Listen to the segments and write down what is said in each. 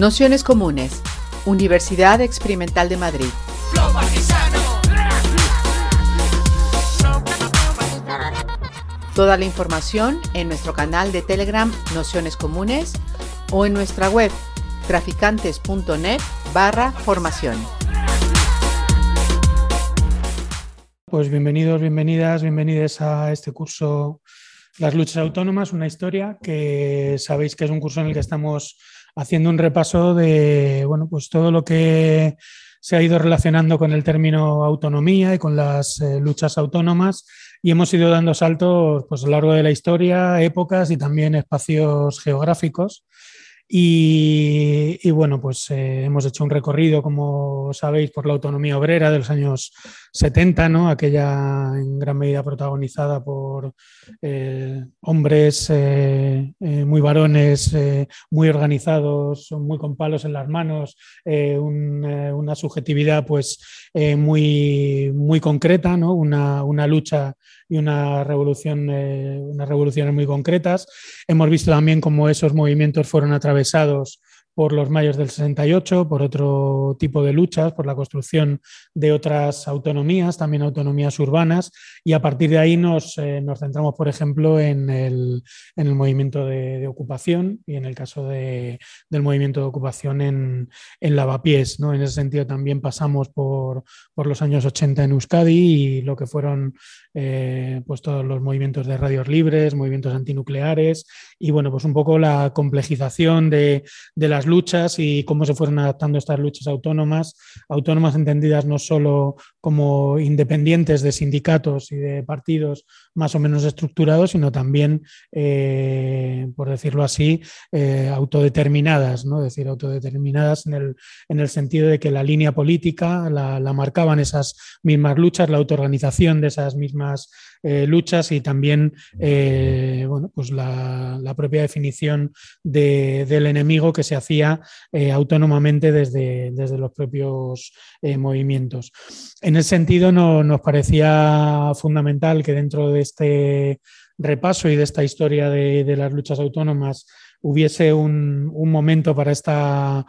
Nociones Comunes, Universidad Experimental de Madrid. Toda la información en nuestro canal de Telegram Nociones Comunes o en nuestra web traficantes.net barra formación. Pues bienvenidos, bienvenidas, bienvenidos a este curso Las luchas autónomas, una historia que sabéis que es un curso en el que estamos haciendo un repaso de bueno, pues todo lo que se ha ido relacionando con el término autonomía y con las eh, luchas autónomas y hemos ido dando saltos pues, a lo largo de la historia, épocas y también espacios geográficos. Y, bueno, pues eh, hemos hecho un recorrido, como sabéis, por la autonomía obrera de los años 70, ¿no? aquella en gran medida protagonizada por eh, hombres eh, muy varones, muy organizados, muy con palos en las manos, una subjetividad pues, muy, muy concreta, ¿no? una, una lucha y una revolución, eh, unas revoluciones muy concretas. Hemos visto también cómo esos movimientos fueron atravesados por los mayos del 68, por otro tipo de luchas, por la construcción de otras autonomías, también autonomías urbanas, y a partir de ahí nos, eh, centramos, por ejemplo, en el, movimiento de, ocupación y en el caso del movimiento de ocupación en, Lavapiés. ¿no? En ese sentido también pasamos por, los años 80 en Euskadi y lo que fueron eh, pues todos los movimientos de radios libres, movimientos antinucleares y bueno, pues un poco la complejización de, de las luchas y cómo se fueron adaptando estas luchas autónomas, autónomas entendidas no solo como independientes de sindicatos y de partidos más o menos estructurados, sino también, eh, por decirlo así, eh, autodeterminadas, ¿no? es decir, autodeterminadas en el, en el, sentido de que la línea política la, la marcaban esas mismas luchas, la autoorganización de esas mismas eh, luchas y también eh, bueno, pues la, propia definición del enemigo que se hacía eh, autónomamente desde, desde, los propios movimientos. En ese sentido, no, nos parecía fundamental que dentro de este repaso y de esta historia de, las luchas autónomas hubiese un, momento para esta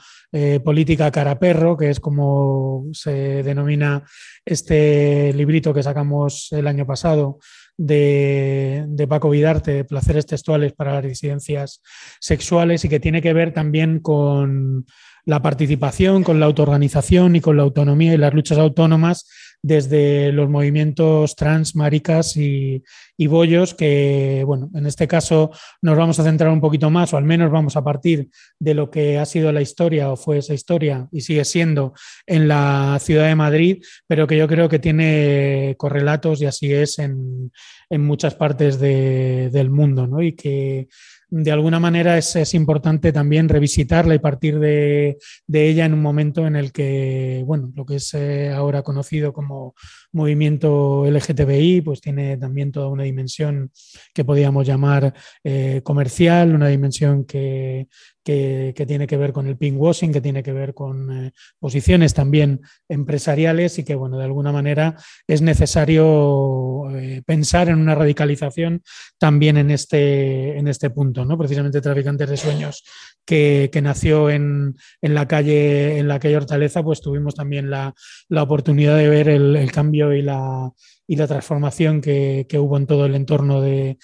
política cara perro, que es como se denomina este librito que sacamos el año pasado de, de, Paco Vidarte, Placeres Textuales para las Disidencias Sexuales, y que tiene que ver también con la participación, con la autoorganización y con la autonomía y las luchas autónomas desde los movimientos trans, maricas y, bollos, que, bueno, en este caso nos vamos a centrar un poquito más, o al menos vamos a partir de lo que ha sido la historia, o fue esa historia, y sigue siendo en la ciudad de Madrid, pero que yo creo que tiene correlatos, y así es en, muchas partes del mundo, ¿no? Y que de alguna manera es, importante también revisitarla y partir de, ella en un momento en el que, bueno, lo que es eh, ahora conocido como movimiento LGTBI, pues tiene también toda una dimensión que podríamos llamar eh, comercial, una dimensión que, que, tiene que ver con el pinkwashing, que tiene que ver con eh, posiciones también empresariales y que, bueno, de alguna manera es necesario eh, pensar en una radicalización también en este, en este punto, ¿no? Precisamente Traficantes de Sueños, que, nació en, la calle, en la calle Hortaleza, pues tuvimos también la, oportunidad de ver el cambio y la, y la transformación que, hubo en todo el entorno de,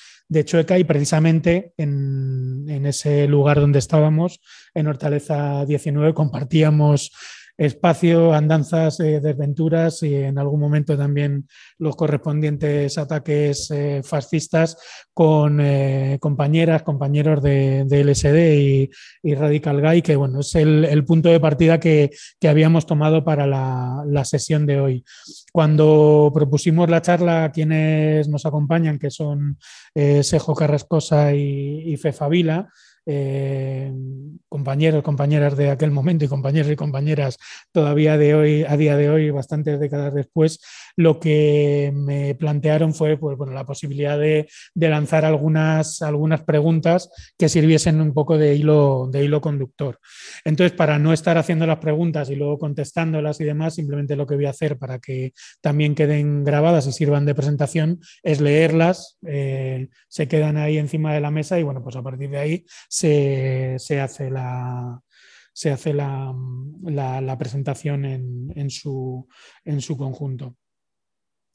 Chueca y precisamente en, en, ese lugar donde estábamos, en Hortaleza 19, compartíamos espacio, andanzas, eh, desventuras y en algún momento también los correspondientes ataques eh, fascistas con eh, compañeras, compañeros de, LSD y, Radical Guy, que bueno, es el, punto de partida que, habíamos tomado para la, sesión de hoy. Cuando propusimos la charla a quienes nos acompañan, que son Sejo Carrascosa y, y Fefa Vila, eh, compañeros, compañeras de aquel momento y compañeros y compañeras todavía de hoy, a día de hoy, bastantes décadas después, lo que me plantearon fue pues, bueno, la posibilidad de, lanzar algunas, algunas preguntas que sirviesen un poco de hilo, de hilo conductor. Entonces, para no estar haciendo las preguntas y luego contestándolas y demás, simplemente lo que voy a hacer para que también queden grabadas y sirvan de presentación es leerlas, eh, se quedan ahí encima de la mesa y bueno, pues a partir de ahí se, hace la, se hace la, presentación en, su, en su conjunto.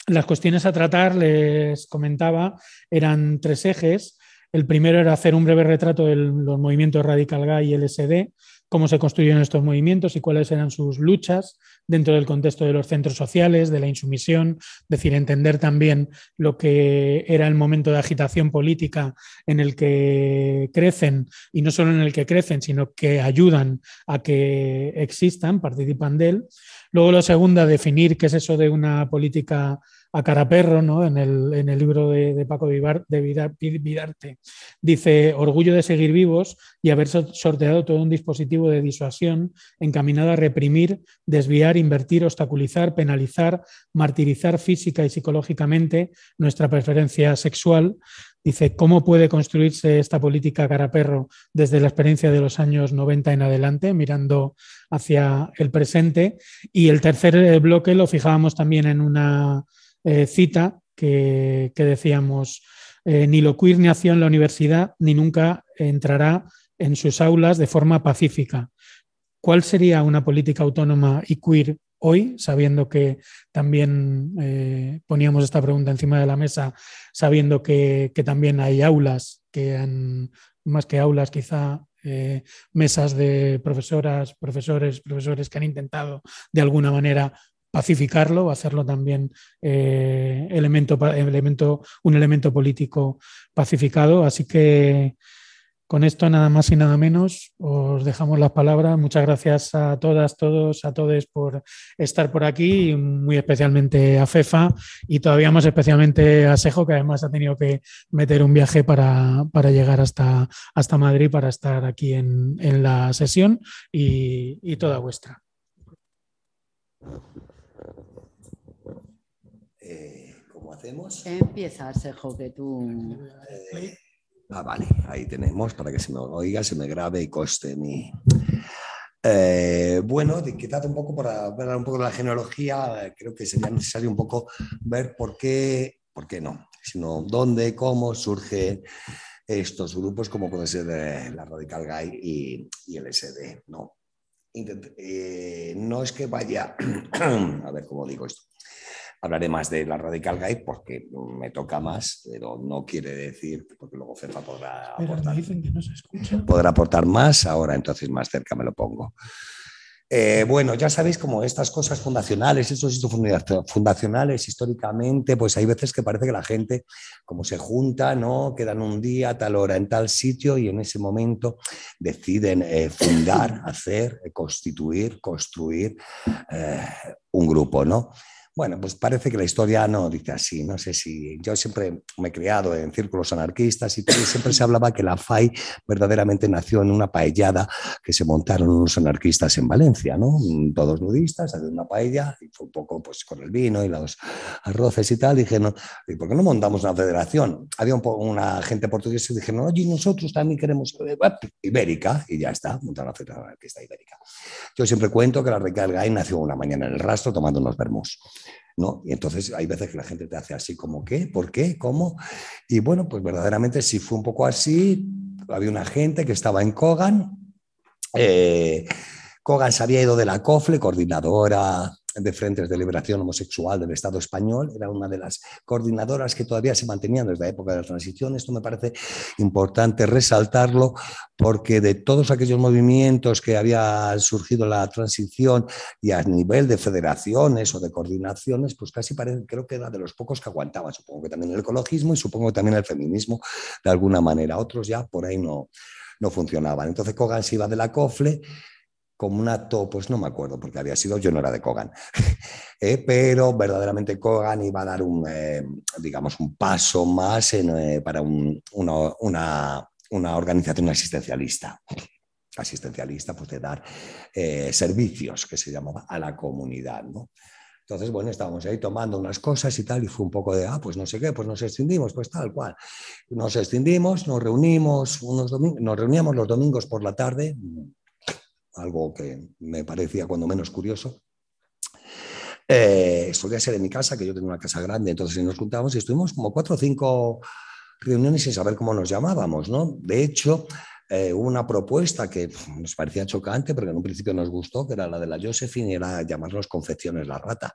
Las cuestiones a tratar, les comentaba, eran tres ejes. El primero era hacer un breve retrato de los movimientos Radical Guy y LSD, cómo se construyeron estos movimientos y cuáles eran sus luchas dentro del contexto de los centros sociales, de la insumisión, es decir, entender también lo que era el momento de agitación política en el que crecen y no solo en el que crecen, sino que ayudan a que existan, participan de él. Luego, lo segunda, definir qué es eso de una política a cara perro, ¿no? en, el, en el libro de, Paco de Vidarte, dice, orgullo de seguir vivos y haber sorteado todo un dispositivo de disuasión encaminado a reprimir, desviar, invertir, obstaculizar, penalizar, martirizar física y psicológicamente nuestra preferencia sexual. Dice, ¿cómo puede construirse esta política cara perro desde la experiencia de los años 90 en adelante, mirando hacia el presente? Y el tercer bloque lo fijábamos también en una eh, cita que, decíamos, eh, ni lo queer nació en la universidad ni nunca entrará en sus aulas de forma pacífica. ¿Cuál sería una política autónoma y queer hoy, sabiendo que también eh, poníamos esta pregunta encima de la mesa, sabiendo que, también hay aulas que han, más que aulas, quizá mesas de profesoras, profesores, profesores que han intentado de alguna manera pacificarlo, hacerlo también eh, elemento, elemento, un elemento político pacificado. Así que con esto nada más y nada menos, os dejamos las palabras. Muchas gracias a todas, todos, a todos por estar por aquí, muy especialmente a FEFA y todavía más especialmente a Sejo, que además ha tenido que meter un viaje para, llegar hasta, hasta Madrid para estar aquí en, la sesión y, y toda vuestra. Empieza, Sejo, que tú... Eh, ah, vale, ahí tenemos para que se me oiga, se me grabe y coste mi... Eh, bueno, quizás un poco para hablar un poco de la genealogía, creo que sería necesario un poco ver por qué, por qué no, sino dónde, cómo surgen estos grupos, como puede ser eh, la Radical Guy y, y el SD, ¿no? no es que vaya, a ver cómo digo esto, Hablaré más de la Radical Guide porque me toca más, pero no quiere decir, porque luego Fefa podrá aportar, podrá aportar más, ahora entonces más cerca me lo pongo. Eh, bueno, ya sabéis como estas cosas fundacionales, estos fundacionales históricamente, pues hay veces que parece que la gente como se junta, ¿no? Quedan un día, a tal hora, en tal sitio y en ese momento deciden eh, fundar, hacer, constituir, construir eh, un grupo, ¿no? Bueno, pues parece que la historia no dice así. No sé si yo siempre me he criado en círculos anarquistas y siempre se hablaba que la FAI verdaderamente nació en una paellada que se montaron unos anarquistas en Valencia, ¿no? Todos nudistas, hacían una paella y fue un poco pues con el vino y los arroces y tal. Dije, no, ¿y por qué no montamos una federación? Había un una gente portuguesa y dije, no, oye, nosotros también queremos eh, ibérica y ya está, montar una federación anarquista ibérica. Yo siempre cuento que la Radical Gay nació una mañana en el rastro tomando unos vermús. ¿No? Y entonces hay veces que la gente te hace así como, ¿qué? ¿Por qué? ¿Cómo? Y bueno, pues verdaderamente sí fue un poco así. Había una gente que estaba en Kogan. Eh, Kogan se había ido de la COFLE, coordinadora de Frentes de Liberación Homosexual del Estado español, era una de las coordinadoras que todavía se mantenían desde la época de la transición. Esto me parece importante resaltarlo porque de todos aquellos movimientos que había surgido la transición y a nivel de federaciones o de coordinaciones, pues casi parece, creo que era de los pocos que aguantaban. Supongo que también el ecologismo y supongo que también el feminismo de alguna manera. Otros ya por ahí no, no funcionaban. Entonces Kogan se iba de la COFLE como un acto, pues no me acuerdo, porque había sido, yo no era de Kogan, eh, pero verdaderamente Kogan iba a dar un, eh, digamos, un paso más eh, para una, una, organización asistencialista asistencialista, pues de dar servicios, que se llamaba, a la comunidad, ¿no? Entonces, bueno, estábamos ahí tomando unas cosas y tal, y fue un poco de, ah, pues no sé qué, pues nos extendimos, pues tal cual. Nos extendimos, nos reunimos, unos nos reuníamos los domingos por la tarde, algo que me parecía cuando menos curioso. Eh, solía ser en mi casa, que yo tengo una casa grande, entonces nos juntábamos y estuvimos como cuatro o cinco reuniones sin saber cómo nos llamábamos, ¿no? De hecho, eh, una propuesta que nos parecía chocante, pero que en un principio nos gustó, que era la de la Josephine, y era llamarlos Confecciones la Rata.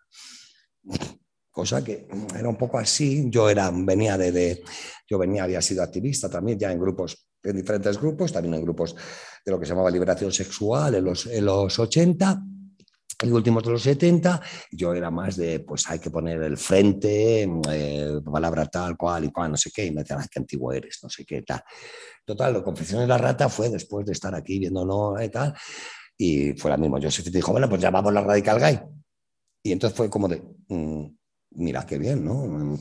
Cosa que era un poco así. Yo era, venía de, yo venía, había sido activista también ya en grupos, en diferentes grupos, también en grupos de lo que se llamaba liberación sexual en los, en los 80 y últimos de los 70, yo era más de, pues hay que poner el frente, eh, palabra tal, cual y cual, no sé qué, y me decían, qué antiguo eres, no sé qué, tal. Total, lo Confesión de la Rata fue después de estar aquí viendo no y tal, y fue la misma. Yo se dijo, bueno, pues llamamos la Radical Guy. Y entonces fue como de, mm, mira qué bien, ¿no?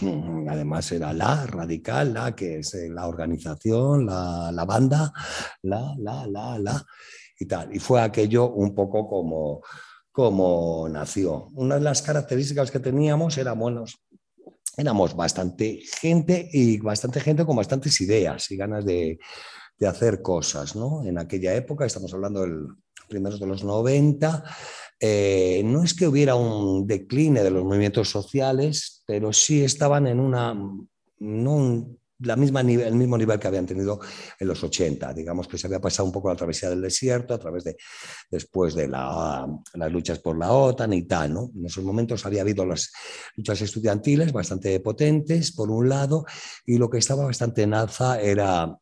Además era la radical, la que es eh, la organización, la, la banda, la, la, la, la y tal. Y fue aquello un poco como, como nació. Una de las características que teníamos era, bueno, éramos bastante gente y bastante gente con bastantes ideas y ganas de, de hacer cosas, ¿no? En aquella época, estamos hablando del primeros de los 90, eh, no es que hubiera un decline de los movimientos sociales, pero sí estaban en una, no la misma nivel, el mismo nivel que habían tenido en los 80. Digamos que se había pasado un poco la travesía del desierto a través de, después de la, las luchas por la OTAN y tal. ¿no? En esos momentos había habido las luchas estudiantiles bastante potentes, por un lado, y lo que estaba bastante en alza era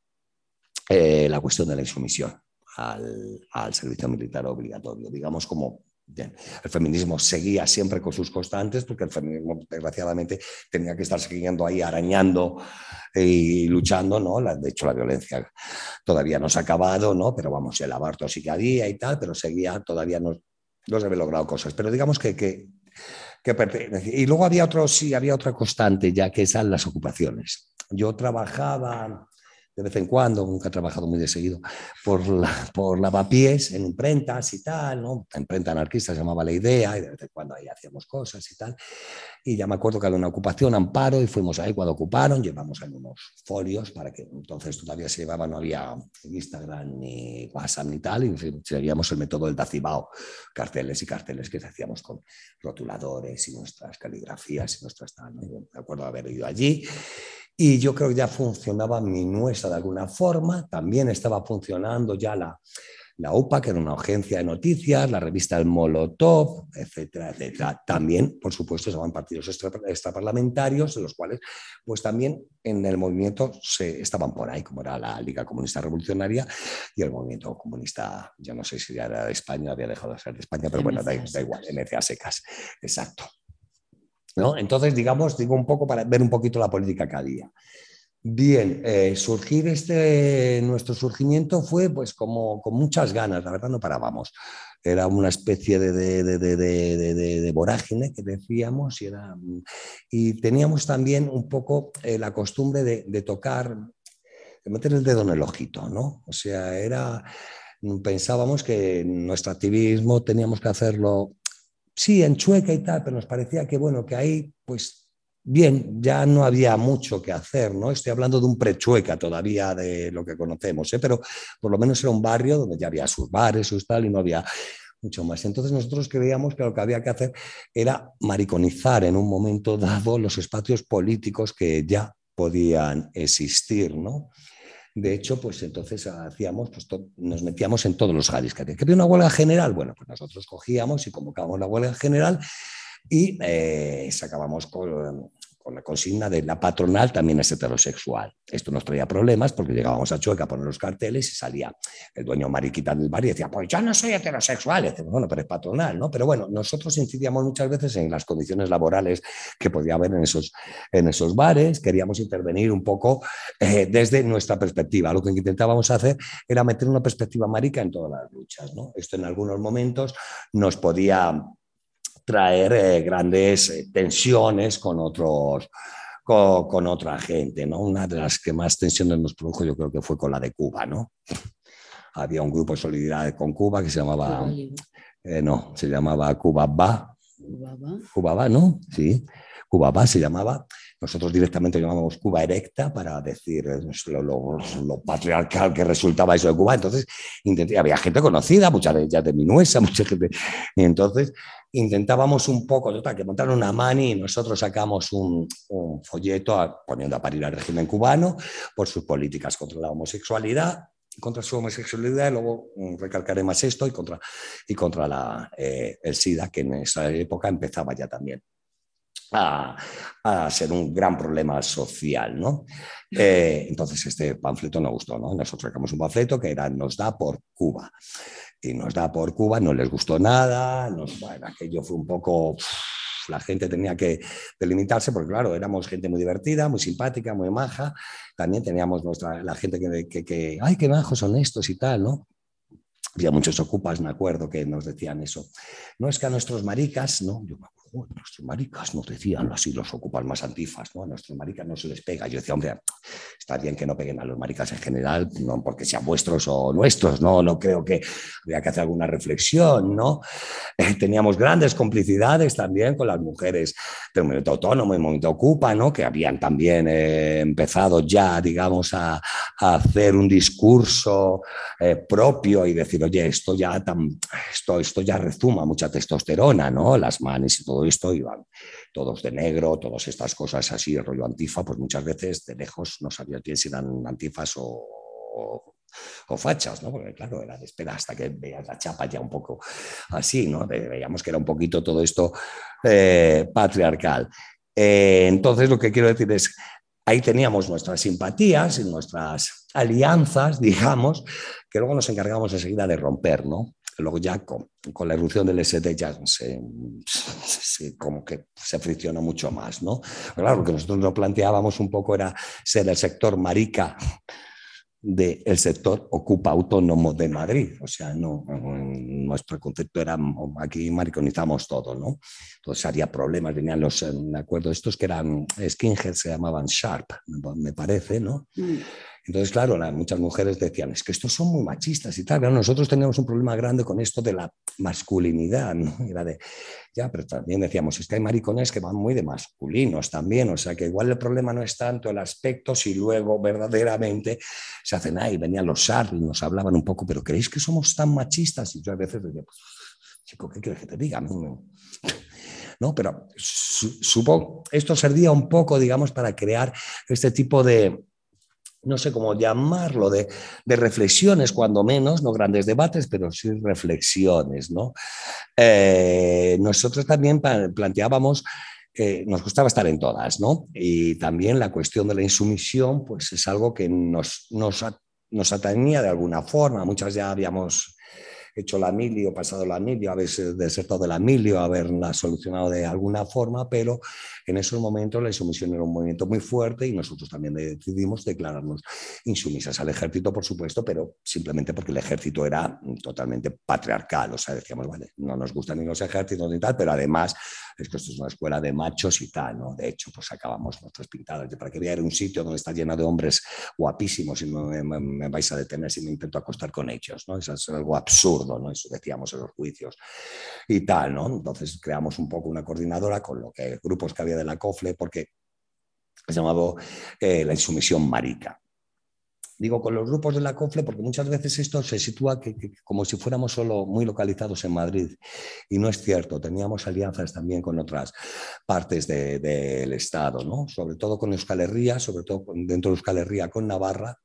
eh, la cuestión de la insumisión al, al servicio militar obligatorio, digamos como el feminismo seguía siempre con sus constantes, porque el feminismo, desgraciadamente, tenía que estar siguiendo ahí arañando y luchando, ¿no? de hecho, la violencia todavía no se ha acabado, ¿no? Pero vamos, el aborto sí que había y tal, pero seguía, todavía no, no se habían logrado cosas. Pero digamos que, que, Y luego había otro, sí, había otra constante ya, que eran las ocupaciones. Yo trabajaba de vez en cuando, nunca he trabajado muy de seguido, por, por lavapiés en imprentas y tal, ¿no? La imprenta anarquista se llamaba La Idea y de vez en cuando ahí hacíamos cosas y tal. Y ya me acuerdo que había una ocupación, Amparo, y fuimos ahí cuando ocuparon, llevamos ahí unos folios para que entonces todavía se llevaba, no había Instagram ni WhatsApp ni tal, y seguíamos el método del Dacibao, carteles y carteles que hacíamos con rotuladores y nuestras caligrafías y nuestras tal. Me acuerdo de haber ido allí y yo creo que ya funcionaba mi nuestra de alguna forma, también estaba funcionando ya la, la UPA, que era una agencia de noticias, la revista El Molotov, etcétera, etcétera. También, por supuesto, estaban partidos extraparlamentarios, en los cuales, pues también en el movimiento se, estaban por ahí, como era la Liga Comunista Revolucionaria y el movimiento comunista, yo no sé si ya era de España, había dejado de ser de España, pero bueno, da, da igual, MCA secas, exacto. Entonces, digamos, digo un poco para ver un poquito la política que había. Bien, eh, surgir este, nuestro surgimiento fue pues como con muchas ganas, la verdad no parábamos. Era una especie de, de, vorágine que decíamos y, era, y teníamos también un poco eh, la costumbre de, tocar, de meter el dedo en el ojito, ¿no? O sea, era, pensábamos que nuestro activismo teníamos que hacerlo sí, en Chueca y tal, pero nos parecía que, bueno, que ahí, pues, bien, ya no había mucho que hacer, ¿no? Estoy hablando de un prechueca todavía de lo que conocemos, ¿eh? pero por lo menos era un barrio donde ya había sus bares, sus tal, y no había mucho más. Entonces nosotros creíamos que lo que había que hacer era mariconizar en un momento dado los espacios políticos que ya podían existir, ¿no? De hecho, pues entonces hacíamos, pues nos metíamos en todos los había. ¿Que había una huelga general? Bueno, pues nosotros cogíamos y convocábamos la huelga general y eh, sacábamos con, la consigna de la patronal también es heterosexual. Esto nos traía problemas porque llegábamos a Chueca a poner los carteles y salía el dueño mariquita del bar y decía, pues yo no soy heterosexual. Y bueno, pero es patronal, ¿no? Pero bueno, nosotros incidíamos muchas veces en las condiciones laborales que podía haber en esos, en esos bares, queríamos intervenir un poco eh, desde nuestra perspectiva. Lo que intentábamos hacer era meter una perspectiva marica en todas las luchas, ¿no? Esto en algunos momentos nos podía traer eh, grandes eh, tensiones con otros, con, otra gente, ¿no? Una de las que más tensiones nos produjo yo creo que fue con la de Cuba, ¿no? Había un grupo de solidaridad con Cuba que se llamaba, eh, no, se llamaba Cuba Ba. Cuba Ba, ¿no? Sí. Cuba Ba se llamaba. Nosotros directamente llamábamos Cuba Erecta para decir lo, patriarcal que resultaba eso de Cuba. Entonces, intenté, había gente conocida, mucha de ellas de Minuesa, mucha gente. Y entonces, intentábamos un poco, total, que montaron una mani y nosotros sacamos un, folleto poniendo a parir al régimen cubano por sus políticas contra la homosexualidad contra su homosexualidad, y luego mm, recalcaré más esto, y contra, y contra la, eh, el SIDA, que en esa época empezaba ya también a, ser un gran problema social. ¿no? Eh, entonces este panfleto no gustó. ¿no? Nosotros sacamos un panfleto que era Nos da por Cuba. Y nos da por Cuba, no les gustó nada, bueno, aquello fue un poco la gente tenía que delimitarse porque, claro, éramos gente muy divertida, muy simpática, muy maja. También teníamos nuestra, la gente que, que, que ay, qué majos son estos y tal, ¿no? Había muchos ocupas, me acuerdo, que nos decían eso. No es que a nuestros maricas, ¿no? Yo me nuestros maricas nos decían así los ocupan más antifas, ¿no? A nuestros maricas no se les pega. Yo decía, hombre, está bien que no peguen a los maricas en general, no porque sean vuestros o nuestros, no, no creo que había que hacer alguna reflexión, ¿no? Eh, teníamos grandes complicidades también con las mujeres del movimiento autónomo y movimiento ocupa, ¿no? Que habían también eh, empezado ya, digamos, a, hacer un discurso eh, propio y decir, oye, esto ya, esto, esto ya rezuma mucha testosterona, ¿no? Las manes y todo esto iban todos de negro, todas estas cosas así, el rollo antifa, pues muchas veces de lejos no sabía quién si eran antifas o, o fachas, ¿no? Porque claro, era de espera hasta que veas la chapa ya un poco así, ¿no? Veíamos que era un poquito todo esto eh, patriarcal. Eh, entonces, lo que quiero decir es, ahí teníamos nuestras simpatías y nuestras alianzas, digamos, que luego nos encargamos enseguida de romper, ¿no? Luego ya con, la erupción del SD ya se, como que se friccionó mucho más, ¿no? claro, lo que nosotros nos planteábamos un poco era ser el sector marica del sector ocupa autónomo de Madrid. O sea, no, nuestro concepto era, aquí mariconizamos todo, ¿no? Entonces había problemas, venían los, me acuerdo, estos que eran skinheads se llamaban Sharp, me parece, ¿no? Mm. Entonces, claro, muchas mujeres decían, es que estos son muy machistas y tal. nosotros teníamos un problema grande con esto de la masculinidad, ¿no? Era de, ya, pero también decíamos, es que hay maricones que van muy de masculinos también, o sea que igual el problema no es tanto el aspecto, si luego verdaderamente se hacen ahí, venían los SAR y nos hablaban un poco, pero ¿creéis que somos tan machistas? Y yo a veces decía, pues, chico, ¿qué quieres que te diga? No, pero supongo, esto servía un poco, digamos, para crear este tipo de, no sé cómo llamarlo, de, reflexiones, cuando menos, no grandes debates, pero sí reflexiones. ¿no? Eh, nosotros también planteábamos que nos gustaba estar en todas, ¿no? Y también la cuestión de la insumisión, pues es algo que nos, nos, nos atañía de alguna forma. Muchas ya habíamos hecho la milio, pasado la milio, haber desertado de la milio, haberla solucionado de alguna forma, pero en esos momentos la insumisión era un movimiento muy fuerte y nosotros también decidimos declararnos insumisas al ejército, por supuesto, pero simplemente porque el ejército era totalmente patriarcal, o sea, decíamos, vale, no nos gustan ni los ejércitos ni tal, pero además es que esto es una escuela de machos y tal, ¿no? De hecho, pues acabamos nuestras pintadas, para que vea un sitio donde está lleno de hombres guapísimos y me, me, vais a detener si me intento acostar con ellos, ¿no? Eso es algo absurdo, ¿no? Eso decíamos en los juicios y tal, ¿no? Entonces creamos un poco una coordinadora con lo que grupos que había de la COFLE, porque se llamaba eh, la insumisión marica. Digo con los grupos de la COFLE porque muchas veces esto se sitúa como si fuéramos solo muy localizados en Madrid y no es cierto. Teníamos alianzas también con otras partes del Estado, ¿no? sobre todo con Euskal Herria, sobre todo dentro de Euskal Herria con Navarra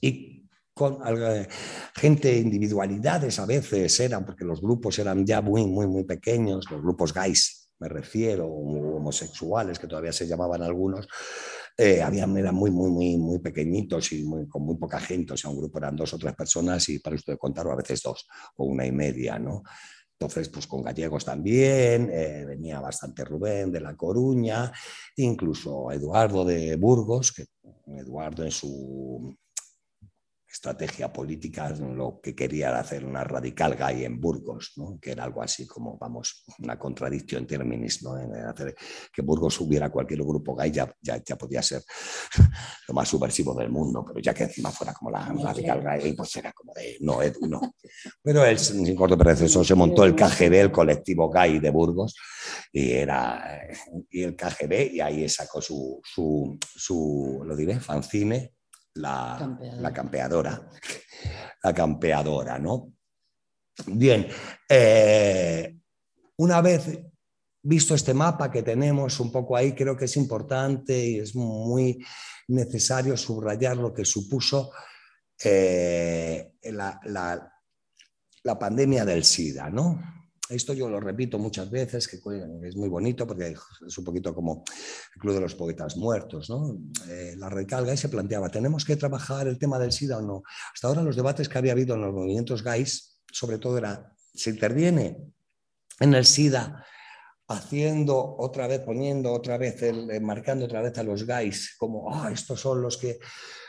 y con eh, gente, individualidades a veces eran, porque los grupos eran ya muy, muy, muy pequeños, los grupos gays, me refiero, homosexuales, que todavía se llamaban algunos, eh, habían, eran muy, muy, muy, muy pequeñitos y con muy poca gente, o sea, un grupo eran dos o tres personas y para usted contar a veces dos o una y media, ¿no? Entonces, pues con gallegos también, eh, venía bastante Rubén de La Coruña, incluso Eduardo de Burgos, que Eduardo en su estrategia política lo que quería hacer una radical gay en Burgos, ¿no? que era algo así como, vamos, una contradicción en términos, ¿no? en hacer que Burgos hubiera cualquier grupo gay ya, ya, ya, podía ser lo más subversivo del mundo, pero ya que encima fuera como la radical gay, pues era como de, no, Edu, no. Pero él, sin corto eso se montó el KGB, el colectivo gay de Burgos, y era y el KGB, y ahí sacó su, su, su lo diré, fanzine, la campeadora. La campeadora, ¿no? Bien, eh, una vez visto este mapa que tenemos un poco ahí, creo que es importante y es muy necesario subrayar lo que supuso eh, la, la, pandemia del SIDA, ¿no? Esto yo lo repito muchas veces, que es muy bonito porque es un poquito como el Club de los Poetas Muertos, ¿no? Eh, la recalga y se planteaba, ¿tenemos que trabajar el tema del SIDA o no? Hasta ahora los debates que había habido en los movimientos gays, sobre todo era, ¿se interviene en el SIDA haciendo otra vez, poniendo otra vez, el, marcando otra vez a los gays como, ah, estos son los que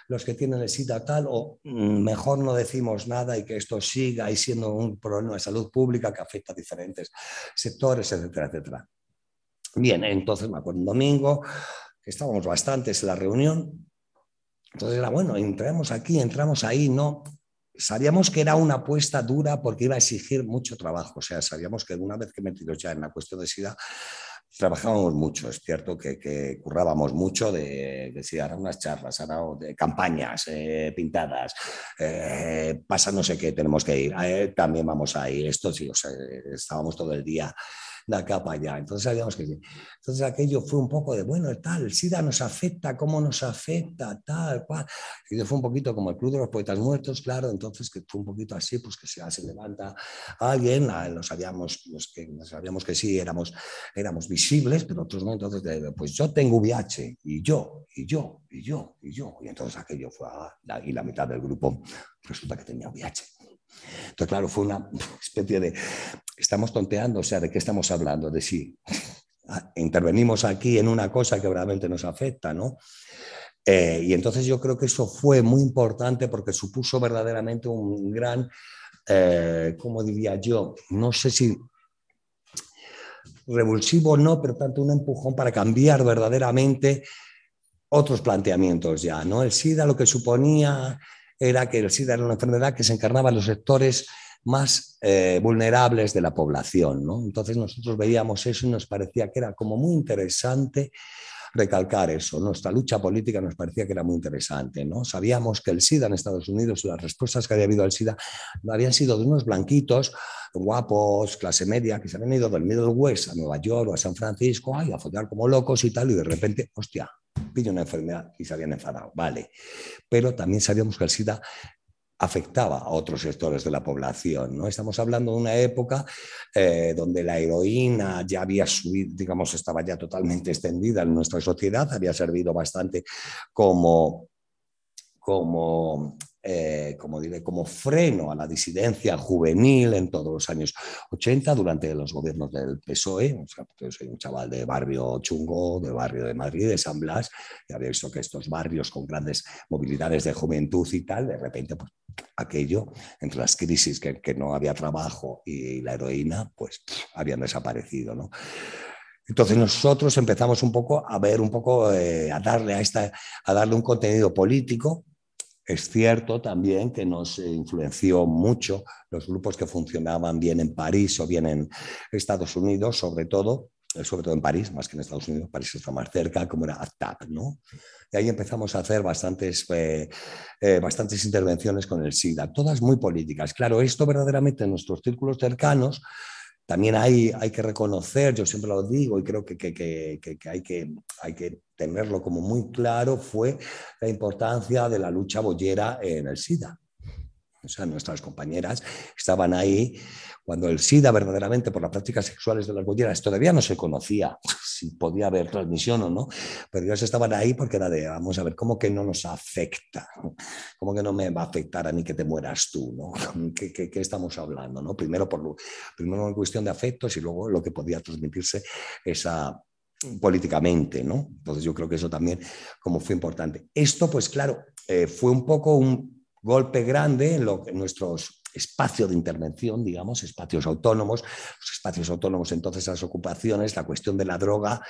los que tienen el SIDA tal, o mm, mejor no decimos nada y que esto siga y siendo un problema de salud pública que afecta a diferentes sectores, etcétera, etcétera. Bien, entonces me acuerdo un domingo, que estábamos bastantes en la reunión, entonces era bueno, entramos aquí, entramos ahí, no. Sabíamos que era una apuesta dura porque iba a exigir mucho trabajo, o sea, sabíamos que una vez que metidos ya en la cuestión de SIDA, trabajábamos mucho, es cierto que, currábamos mucho de, de ahora unas charlas, ahora de campañas eh, pintadas, eh, pasa no sé qué, tenemos que ir, eh, también vamos a ir, esto sí, o sea, estábamos todo el día de acá para allá. Entonces sabíamos que sí. Entonces aquello fue un poco de, bueno, tal, el SIDA nos afecta, cómo nos afecta, tal, cual. Y fue un poquito como el Club de los Poetas Muertos, claro, entonces que fue un poquito así, pues que se, se levanta alguien, lo sabíamos, los que sabíamos que sí, éramos, éramos visibles, pero otros no, entonces, pues yo tengo VIH, y yo, y yo, y yo, y yo. Y entonces aquello fue, ah, y la mitad del grupo resulta que tenía VIH. Entonces, claro, fue una especie de, estamos tonteando, o sea, ¿de qué estamos hablando? De si intervenimos aquí en una cosa que realmente nos afecta, ¿no? Eh, y entonces yo creo que eso fue muy importante porque supuso verdaderamente un gran, eh, ¿cómo diría yo? No sé si revulsivo no, pero tanto un empujón para cambiar verdaderamente otros planteamientos ya, ¿no? El SIDA lo que suponía era que el SIDA era una enfermedad que se encarnaba en los sectores más eh, vulnerables de la población. ¿no? Entonces nosotros veíamos eso y nos parecía que era como muy interesante recalcar eso. Nuestra lucha política nos parecía que era muy interesante. ¿no? Sabíamos que el SIDA en Estados Unidos, las respuestas que había habido al SIDA, habían sido de unos blanquitos, guapos, clase media, que se habían ido del Middle West a Nueva York o a San Francisco ay, a follar como locos y tal, y de repente, hostia, pilla una enfermedad y se habían enfadado. Vale. Pero también sabíamos que el SIDA afectaba a otros sectores de la población. ¿no? Estamos hablando de una época eh, donde la heroína ya había subido, digamos, estaba ya totalmente extendida en nuestra sociedad, había servido bastante como, como eh, como, diré, como freno a la disidencia juvenil en todos los años 80 durante los gobiernos del PSOE. O sea, yo soy un chaval de barrio chungo, de barrio de Madrid, de San Blas, y había visto que estos barrios con grandes movilidades de juventud y tal, de repente, pues aquello, entre las crisis que, que no había trabajo y la heroína, pues habían desaparecido. ¿no? Entonces nosotros empezamos un poco a ver un poco, eh, a darle a esta, a darle un contenido político es cierto también que nos influenció mucho los grupos que funcionaban bien en París o bien en Estados Unidos, sobre todo, eh, sobre todo en París, más que en Estados Unidos, París está más cerca, como era ACTAP, ¿no? Y ahí empezamos a hacer bastantes, eh, eh, bastantes intervenciones con el SIDA, todas muy políticas. Claro, esto verdaderamente en nuestros círculos cercanos también hay, hay que reconocer, yo siempre lo digo y creo que, que, que, que, hay, que hay que tenerlo como muy claro, fue la importancia de la lucha boyera en el SIDA. O sea, nuestras compañeras estaban ahí cuando el SIDA verdaderamente por las prácticas sexuales de las bolleras todavía no se conocía si podía haber transmisión o no, pero ellos estaban ahí porque era de, vamos a ver, ¿cómo que no nos afecta? ¿Cómo que no me va a afectar a mí que te mueras tú? ¿no? ¿Qué, qué, estamos hablando? ¿no? Primero, por, primero cuestión de afectos y luego lo que podía transmitirse esa, políticamente, ¿no? Entonces yo creo que eso también como fue importante. Esto, pues claro, eh, fue un poco un golpe grande en, lo, en nuestros espacios de intervención, digamos, espacios autónomos. Los espacios autónomos, entonces, las ocupaciones, la cuestión de la droga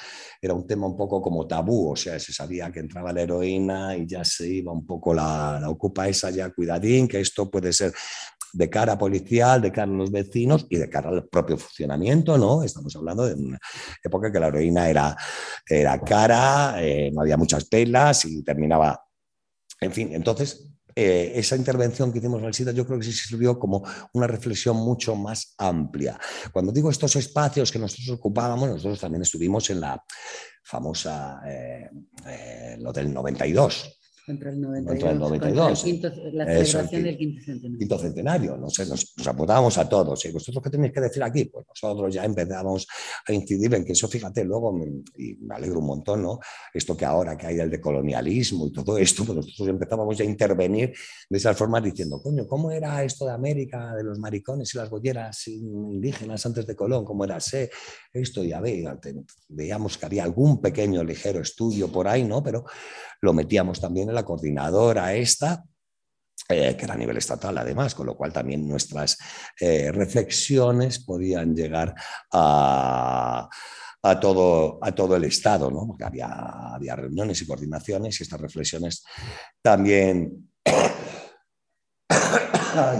era un tema un poco como tabú, o sea, se sabía que entraba la heroína y ya se iba un poco la, la ocupa esa ya, cuidadín, que esto puede ser de cara policial, de cara a los vecinos y de cara al propio funcionamiento, ¿no? Estamos hablando de una época que la heroína era, era cara, eh, no había muchas pelas y terminaba, en fin, entonces eh, esa intervención que hicimos en el SIDA yo creo que sí sirvió como una reflexión mucho más amplia. Cuando digo estos espacios que nosotros ocupábamos, nosotros también estuvimos en la famosa, lo del 92, Contra el 92. la celebración del quinto centenario. Quinto centenario, no sé, nos, apuntábamos a todos. ¿Y vosotros qué tenéis que decir aquí? Pues nosotros ya empezamos a incidir en que eso, fíjate, luego, y me alegro un montón, ¿no? Esto que ahora que hay el decolonialismo y todo esto, pues nosotros empezábamos a intervenir de esas formas diciendo, coño, ¿cómo era esto de América, de los maricones y las bolleras indígenas antes de Colón? ¿Cómo era ese? Esto ya veíamos que había algún pequeño ligero estudio por ahí, ¿no? Pero lo metíamos también en la coordinadora esta, eh, que era a nivel estatal además, con lo cual también nuestras eh, reflexiones podían llegar a, todo, a todo el Estado, ¿no? porque había, había reuniones y coordinaciones y estas reflexiones también,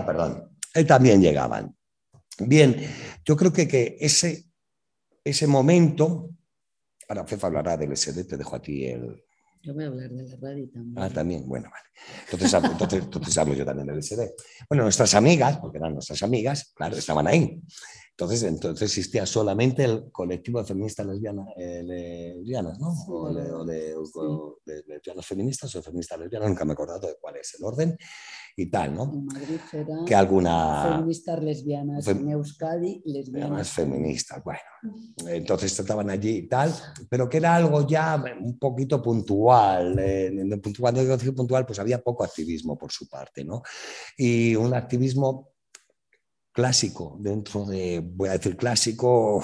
perdón, eh, también llegaban. Bien, yo creo que, que ese, ese momento, ahora Fefa hablará del SD, te dejo a ti el, yo voy a hablar de la radio también. Ah, también, bueno, vale. Entonces, entonces, entonces hablo yo también del SD. Bueno, nuestras amigas, porque eran nuestras amigas, claro, estaban ahí. Entonces, entonces existía solamente el colectivo de feministas lesbianas, eh, lesbianas ¿no? O, de, lesbianas feministas o feministas lesbianas, nunca me he acordado de cuál es el orden y tal, ¿no? En Madrid era que alguna... Feministas lesbianas, en Euskadi lesbianas. feministas, bueno. Entonces estaban allí y tal, pero que era algo ya un poquito puntual. Cuando digo puntual, pues había poco activismo por su parte, ¿no? Y un activismo clásico, dentro de, voy a decir clásico,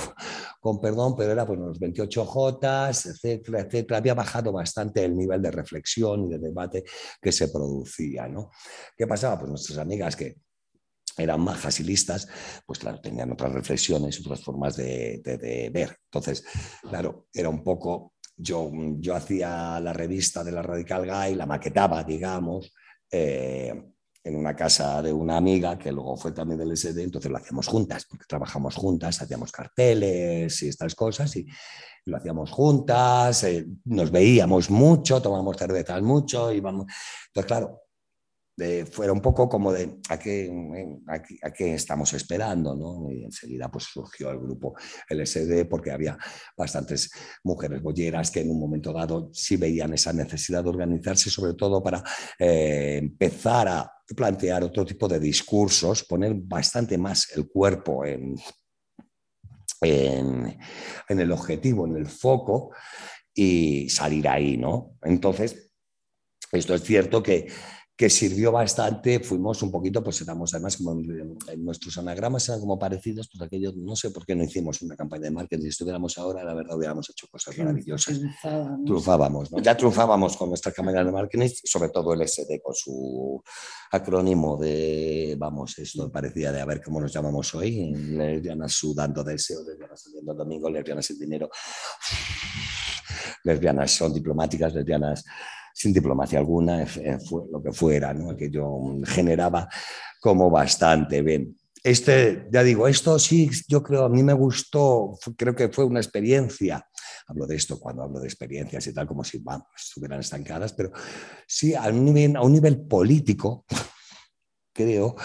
con perdón, pero era pues los 28J, etcétera, etcétera. Había bajado bastante el nivel de reflexión y de debate que se producía, ¿no? ¿Qué pasaba? Pues nuestras amigas que eran majas y listas, pues claro, tenían otras reflexiones, otras formas de, ver. Entonces, claro, era un poco, yo, yo hacía la revista de la Radical Guy, la maquetaba, digamos, eh, en una casa de una amiga que luego fue también del SD, entonces lo hacíamos juntas, porque trabajamos juntas, hacíamos carteles y estas cosas, y, lo hacíamos juntas, eh, nos veíamos mucho, tomábamos cervezas mucho, íbamos... Entonces, claro, fuera un poco como de a qué, a, qué, estamos esperando, ¿no? Y enseguida pues surgió el grupo LSD porque había bastantes mujeres bolleras que en un momento dado sí veían esa necesidad de organizarse, sobre todo para eh, empezar a plantear otro tipo de discursos, poner bastante más el cuerpo en, en, en el objetivo, en el foco y salir ahí, ¿no? Entonces, esto es cierto que que sirvió bastante, fuimos un poquito, pues éramos además como en, nuestros anagramas eran como parecidos, pues aquello, no sé por qué no hicimos una campaña de marketing, si estuviéramos ahora, la verdad hubiéramos hecho cosas maravillosas. Triunfábamos, ya triunfábamos con nuestra campaña de marketing, sobre todo el SD con su acrónimo de, vamos, esto parecía de a ver cómo nos llamamos hoy, lesbianas sudando deseo, lesbianas saliendo el domingo, lesbianas sin dinero, lesbianas son diplomáticas, lesbianas sin diplomacia alguna, eh, fue lo que fuera, ¿no? que yo generaba como bastante bien. Este, ya digo, esto sí, yo creo, a mí me gustó, creo que fue una experiencia, hablo de esto cuando hablo de experiencias y tal, como si estuvieran estancadas, pero sí a un nivel, a un nivel político, creo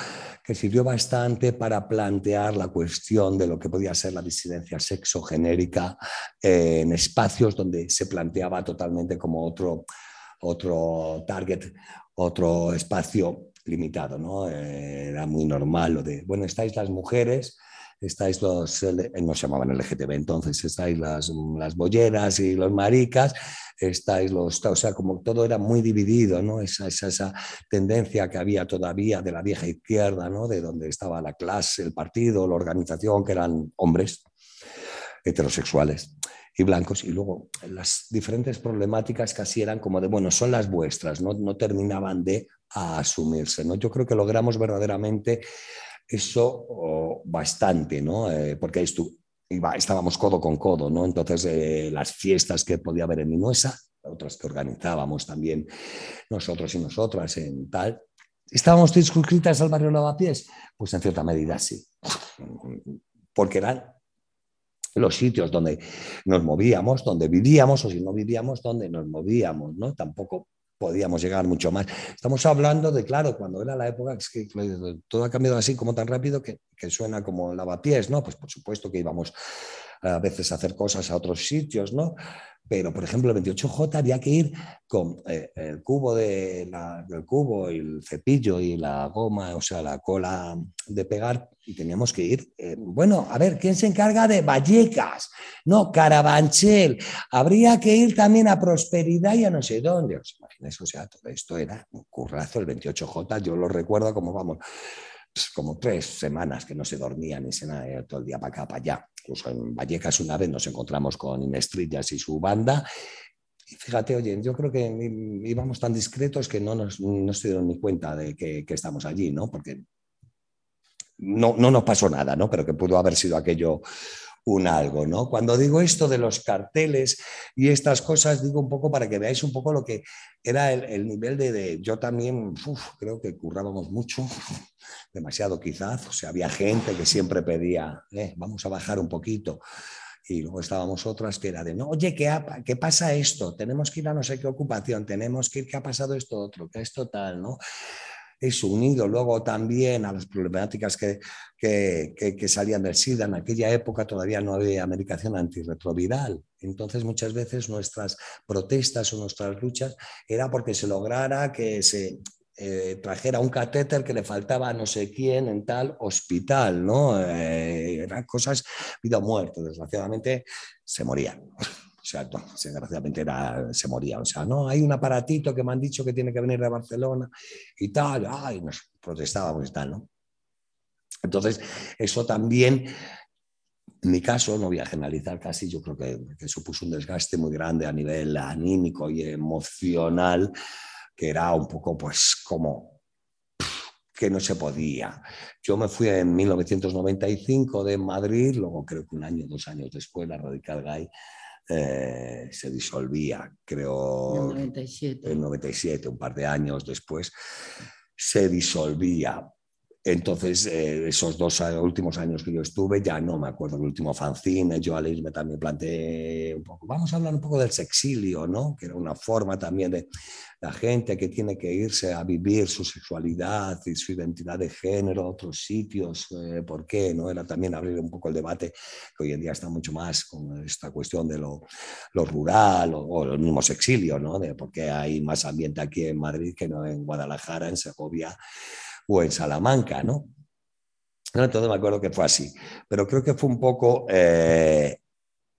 que sirvió bastante para plantear la cuestión de lo que podía ser la disidencia sexogenérica en espacios donde se planteaba totalmente como otro otro target, otro espacio limitado, ¿no? Era muy normal lo de, bueno, estáis las mujeres, estáis los, no se llamaban LGTB entonces, estáis las, las bolleras y los maricas, estáis los, o sea, como todo era muy dividido, ¿no? Esa, esa, esa tendencia que había todavía de la vieja izquierda, ¿no? De donde estaba la clase, el partido, la organización, que eran hombres heterosexuales y blancos. Y luego las diferentes problemáticas casi eran como de, bueno, son las vuestras, no, no terminaban de asumirse. ¿no? Yo creo que logramos verdaderamente eso bastante, ¿no? Eh, porque estu estábamos codo con codo, ¿no? Entonces, eh, las fiestas que podía haber en Minuesa, otras que organizábamos también nosotros y nosotras en tal, ¿estábamos circunscritas al barrio Lavapiés? Pues en cierta medida sí, porque eran los sitios donde nos movíamos, donde vivíamos, o si no vivíamos, donde nos movíamos, ¿no? Tampoco podíamos llegar mucho más. Estamos hablando de, claro, cuando era la época, es que todo ha cambiado así como tan rápido que, que suena como lavapiés, ¿no? Pues por supuesto que íbamos a veces hacer cosas a otros sitios, ¿no? Pero, por ejemplo, el 28J había que ir con eh, el cubo de el cubo el cepillo y la goma, o sea, la cola de pegar, y teníamos que ir. Eh, bueno, a ver, ¿quién se encarga de Vallecas? No, Carabanchel. Habría que ir también a Prosperidad y a no sé dónde. ¿Os imagináis? O sea, todo esto era un currazo, el 28J, yo lo recuerdo como, vamos, pues, como tres semanas que no se dormía ni se nada, todo el día para acá, para allá. Incluso en Vallecas una vez nos encontramos con Inestrillas y su banda. Y fíjate, oye, yo creo que íbamos tan discretos que no nos, no se dieron ni cuenta de que, que estamos allí, ¿no? Porque no, no, nos pasó nada, ¿no? Pero que pudo haber sido aquello un algo, ¿no? Cuando digo esto de los carteles y estas cosas, digo un poco para que veáis un poco lo que era el, nivel de, Yo también creo que currábamos mucho, demasiado quizás, o sea, había gente que siempre pedía, eh, vamos a bajar un poquito. Y luego estábamos otras que era de, no, oye, ¿qué, ¿qué pasa esto? Tenemos que ir a no sé qué ocupación, tenemos que ir, ¿qué ha pasado esto otro? ¿Qué esto tal? ¿no? Es unido luego también a las problemáticas que, que, salían del SIDA. En aquella época todavía no había medicación antirretroviral. Entonces muchas veces nuestras protestas o nuestras luchas era porque se lograra que se eh, trajera un catéter que le faltaba a no sé quién en tal hospital, ¿no? Eh, eran cosas vida o muerte. Desgraciadamente se morían. O sea, desgraciadamente era, se moría. O sea, no, hay un aparatito que me han dicho que tiene que venir de Barcelona y tal. Ay, nos protestábamos y tal, ¿no? Entonces, eso también, en mi caso, no voy a generalizar casi, yo creo que, que supuso un desgaste muy grande a nivel anímico y emocional, que era un poco, pues, como que no se podía. Yo me fui en 1995 de Madrid, luego creo que un año, dos años después, la Radical Gay eh, se disolvía, creo, en 97. 97, un par de años después, se disolvía. Entonces, eh, esos dos últimos años que yo estuve, ya no me acuerdo del último fanzine, yo al irme también planteé un poco, vamos a hablar un poco del sexilio, ¿no? Que era una forma también de la gente que tiene que irse a vivir su sexualidad y su identidad de género a otros sitios, eh, ¿por qué? ¿No? Era también abrir un poco el debate que hoy en día está mucho más con esta cuestión de lo, lo rural o, o, el mismo sexilio, ¿no? De por qué hay más ambiente aquí en Madrid que no en Guadalajara, en Segovia o en Salamanca, ¿no? Entonces me acuerdo que fue así, pero creo que fue un poco eh,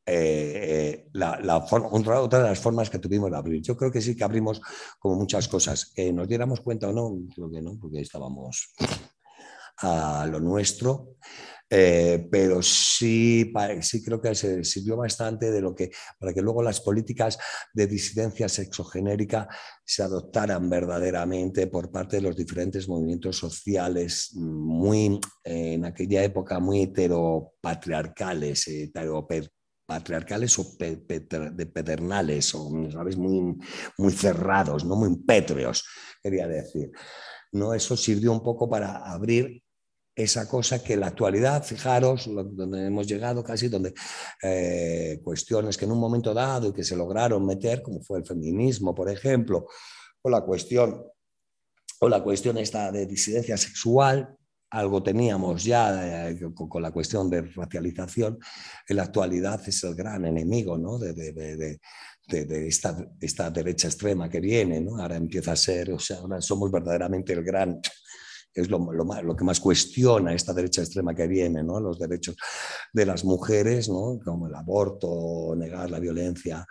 eh, la, otra, de las formas que tuvimos de abrir. Yo creo que sí que abrimos como muchas cosas. Que nos diéramos cuenta o no, creo que no, porque estábamos a lo nuestro. Eh, pero sí, sí creo que se sirvió bastante de lo que, para que luego las políticas de disidencia sexogenérica se adoptaran verdaderamente por parte de los diferentes movimientos sociales muy, en aquella época, muy heteropatriarcales, patriarcales o de pedernales, o ¿sabes? Muy, muy cerrados, ¿no? muy pétreos, quería decir. ¿no? Eso sirvió un poco para abrir esa cosa que en la actualidad, fijaros, donde hemos llegado casi, donde eh, cuestiones que en un momento dado y que se lograron meter, como fue el feminismo, por ejemplo, o la cuestión, o la cuestión esta de disidencia sexual, algo teníamos ya eh, con, la cuestión de racialización, en la actualidad es el gran enemigo ¿no? de, de, de esta, esta, derecha extrema que viene, ¿no? ahora empieza a ser, o sea, ahora somos verdaderamente el gran es lo, lo, que más cuestiona esta derecha extrema que viene, ¿no? los derechos de las mujeres, ¿no? como el aborto, negar la violencia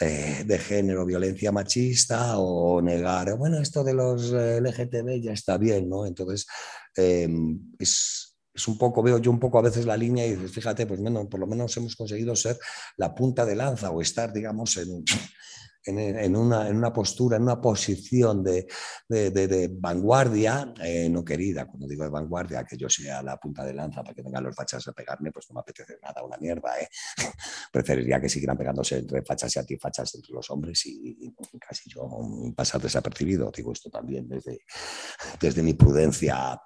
eh, de género, violencia machista o negar, bueno, esto de los eh, LGTB ya está bien, ¿no? Entonces, em, es, es un poco, veo yo un poco a veces la línea y dices, fíjate, pues bueno, por lo menos hemos conseguido ser la punta de lanza o estar, digamos, en, en, una, en, una, postura, en una posición de, de, vanguardia, eh, no querida, cuando digo de vanguardia, que yo sea la punta de lanza para que vengan los fachas a pegarme, pues no me apetece nada, una mierda. ¿eh? Preferiría que siguieran pegándose entre fachas y antifachas entre los hombres y, casi yo pasar desapercibido, digo esto también desde, desde mi prudencia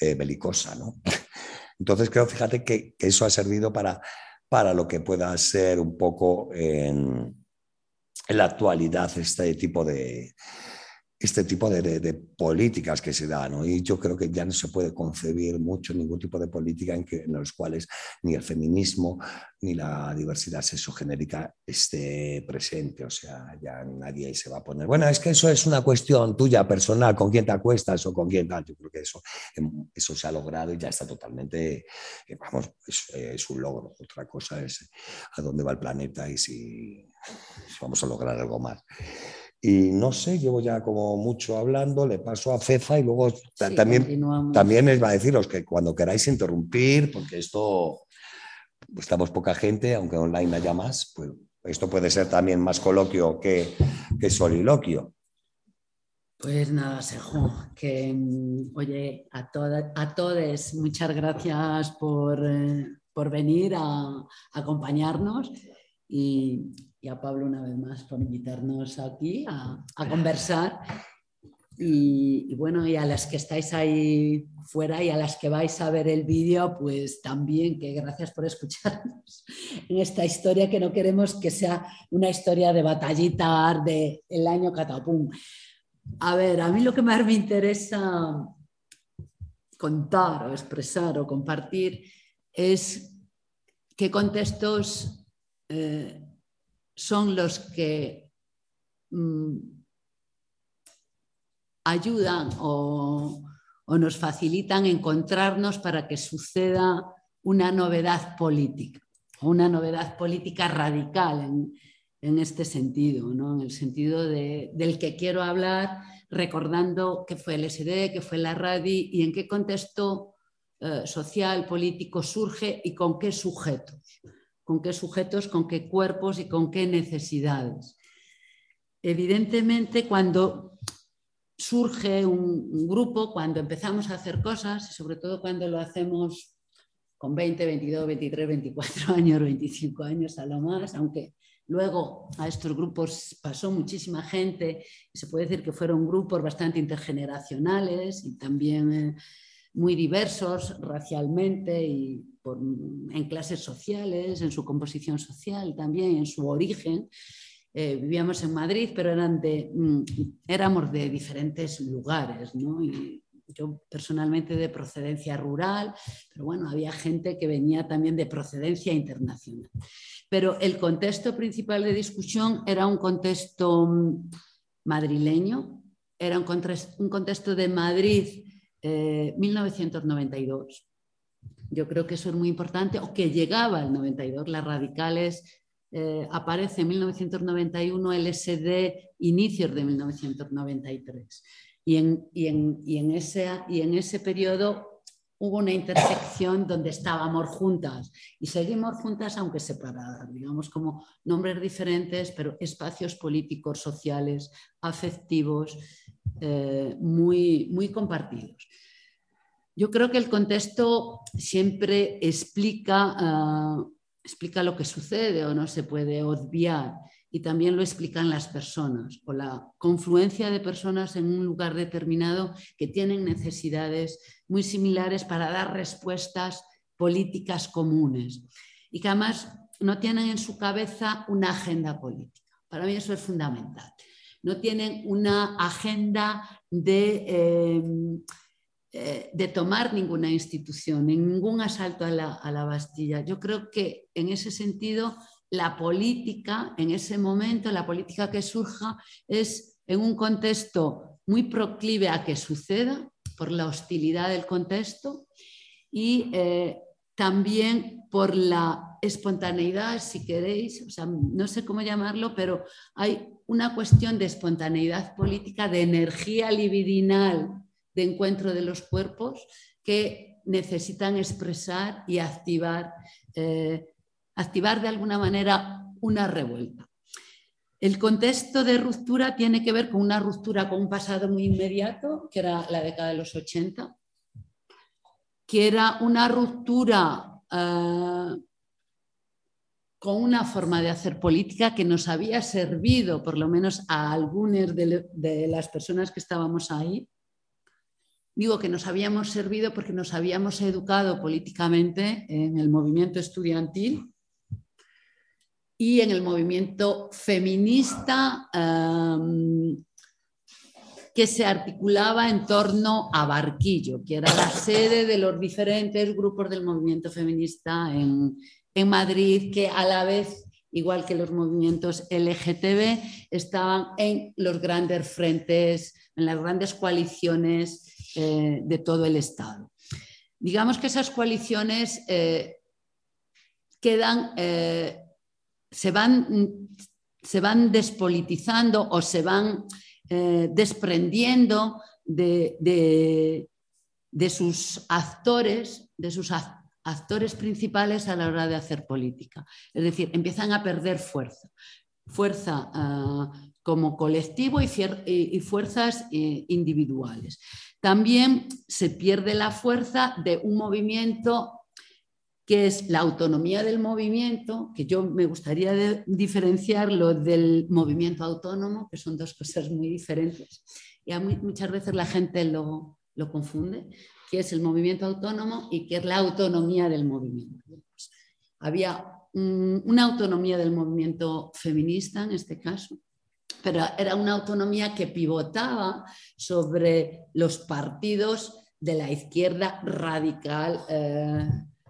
eh, belicosa. ¿no? Entonces creo, fíjate que, que, eso ha servido para, para lo que pueda ser un poco en en la actualidad este tipo de, este tipo de, políticas que se dan. Y yo creo que ya no se puede concebir mucho ningún tipo de política en, que, en los cuales ni el feminismo ni la diversidad sexogenérica esté presente. O sea, ya nadie se va a poner, bueno, es que eso es una cuestión tuya personal, con quién te acuestas o con quién tal. Yo creo que eso, em, eso se ha logrado y ya está totalmente, eh, vamos, es, un logro. Otra cosa es a dónde va el planeta y si vamos a lograr algo más. Y no sé, llevo ya como mucho hablando, le paso a Fefa y luego también, también les va a deciros que cuando queráis interrumpir, porque esto, estamos poca gente, aunque online haya más, pues esto puede ser también más coloquio que, que soliloquio. Pues nada, Sejo, que oye, a, todas a todos muchas gracias por, eh, por venir a, a acompañarnos y, y a Pablo una vez más por invitarnos aquí a, conversar. Y, bueno, y a las que estáis ahí fuera y a las que vais a ver el vídeo, pues también que gracias por escucharnos en esta historia que no queremos que sea una historia de batallita de el año catapum. A ver, a mí lo que más me interesa contar o expresar o compartir es qué contextos eh, son los que mm, ayudan o, nos facilitan encontrarnos para que suceda una novedad política, una novedad política radical en, este sentido, ¿no? en el sentido del que quiero hablar, recordando qué fue el SD, qué fue la RADI y en qué contexto eh, social, político surge y con qué sujetos con qué sujetos, con qué cuerpos y con qué necesidades. Evidentemente, cuando surge un, grupo, cuando empezamos a hacer cosas, y sobre todo cuando lo hacemos con 20, 22, 23, 24 años, 25 años a lo más, aunque luego a estos grupos pasó muchísima gente, se puede decir que fueron grupos bastante intergeneracionales y también eh, muy diversos racialmente y en clases sociales, en su composición social también, en su origen. Eh, vivíamos en Madrid, pero eran de, mm, éramos de diferentes lugares. yo personalmente de procedencia rural, pero bueno, había gente que venía también de procedencia internacional. Pero el contexto principal de discusión era un contexto mm, madrileño, era un, contexto de Madrid 1992. Eh, yo creo que eso es muy importante, o que llegaba el 92, las radicales eh, aparece en 1991, el SD inicios de 1993. Y en, y en, y en, ese, y en ese periodo hubo una intersección donde estábamos juntas y seguimos juntas aunque separadas, digamos como nombres diferentes, pero espacios políticos, sociales, afectivos, eh, muy, muy compartidos. Yo creo que el contexto siempre explica, ah, explica lo que sucede o no se puede obviar y también lo explican las personas o la confluencia de personas en un lugar determinado que tienen necesidades muy similares para dar respuestas políticas comunes y que además no tienen en su cabeza una agenda política. Para mí eso es fundamental. No tienen una agenda de... Eh, eh, de tomar ninguna institución, ningún asalto a la, Bastilla. Yo creo que en ese sentido la política, en ese momento, la política que surja es en un contexto muy proclive a que suceda por la hostilidad del contexto y eh, también por la espontaneidad, si queréis, o sea, no sé cómo llamarlo, pero hay una cuestión de espontaneidad política, de energía libidinal de encuentro de los cuerpos que necesitan expresar y activar, eh, activar de alguna manera una revuelta. El contexto de ruptura tiene que ver con una ruptura con un pasado muy inmediato, que era la década de los 80, que era una ruptura eh, con una forma de hacer política que nos había servido, por lo menos a algunas de las personas que estábamos ahí, Digo que nos habíamos servido porque nos habíamos educado políticamente en el movimiento estudiantil y en el movimiento feminista que se articulaba en torno a Barquillo, que era la sede de los diferentes grupos del movimiento feminista en, en Madrid, que a la vez igual que los movimientos LGTB, estaban en los grandes frentes, en las grandes coaliciones eh, de todo el Estado. Digamos que esas coaliciones eh, quedan, eh, se, van, se, van, despolitizando o se van desprendiendo de, de, sus actores, de sus actores principales a la hora de hacer política. Es decir, empiezan a perder fuerza. Fuerza ah, como colectivo y, fuerzas individuales. También se pierde la fuerza de un movimiento que es la autonomía del movimiento, que yo me gustaría diferenciarlo del movimiento autónomo, que son dos cosas muy diferentes. Y muchas veces la gente lo, confunde qué es el movimiento autónomo y qué es la autonomía del movimiento. Pues, había una autonomía del movimiento feminista en este caso, pero era una autonomía que pivotaba sobre los partidos de la izquierda radical, eh,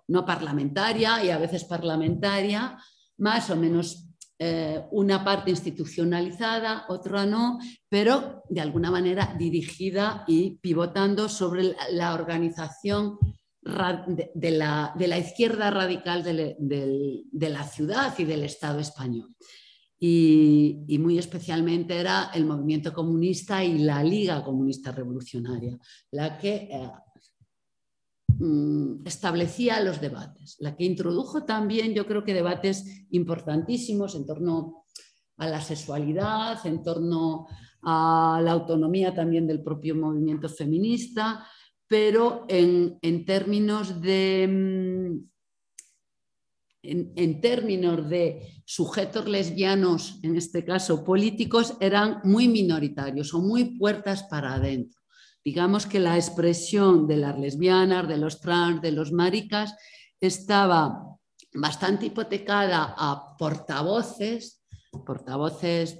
no parlamentaria y a veces parlamentaria, más o menos eh, una parte institucionalizada, otra no, pero de alguna manera dirigida y pivotando sobre la organización de la, izquierda radical de, la ciudad y del Estado español. Y, muy especialmente era el movimiento comunista y la Liga Comunista Revolucionaria, la que eh, Mm, establecía los debates, la que introdujo también, yo creo que debates importantísimos en torno a la sexualidad, en torno a la autonomía también del propio movimiento feminista, pero en, términos de... En, términos de sujetos lesbianos, en este caso políticos, eran muy minoritarios o muy puertas para adentro. Digamos que la expresión de las lesbianas, de los trans, de los maricas, estaba bastante hipotecada a portavoces, portavoces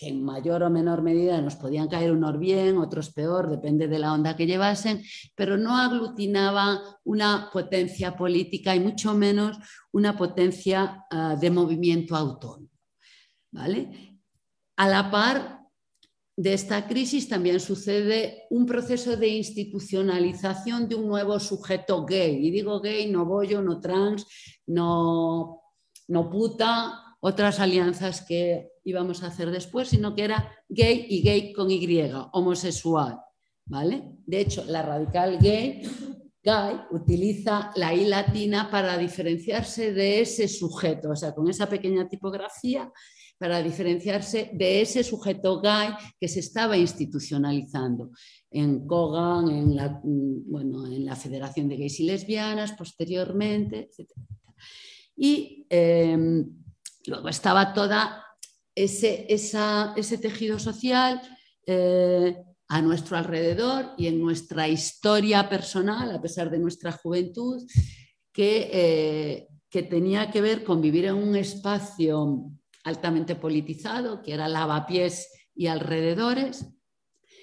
que en mayor o menor medida nos podían caer unos bien, otros peor, depende de la onda que llevasen, pero no aglutinaba una potencia política y mucho menos una potencia ah, de movimiento autónomo. ¿vale? A la par, de esta crisis también sucede un proceso de institucionalización de un nuevo sujeto gay. Y digo gay, no bollo, no trans, no, no puta, otras alianzas que íbamos a hacer después, sino que era gay y gay con Y, homosexual. ¿vale? De hecho, la radical gay, gay utiliza la I latina para diferenciarse de ese sujeto, o sea, con esa pequeña tipografía para diferenciarse de ese sujeto gay que se estaba institucionalizando en Kogan, en la, bueno, en la Federación de Gays y Lesbianas, posteriormente, etc. Y em, luego estaba toda ese, ese tejido social eh, a nuestro alrededor y en nuestra historia personal, a pesar de nuestra juventud, que, eh, que tenía que ver con vivir en un espacio altamente politizado, que era lavapiés y alrededores,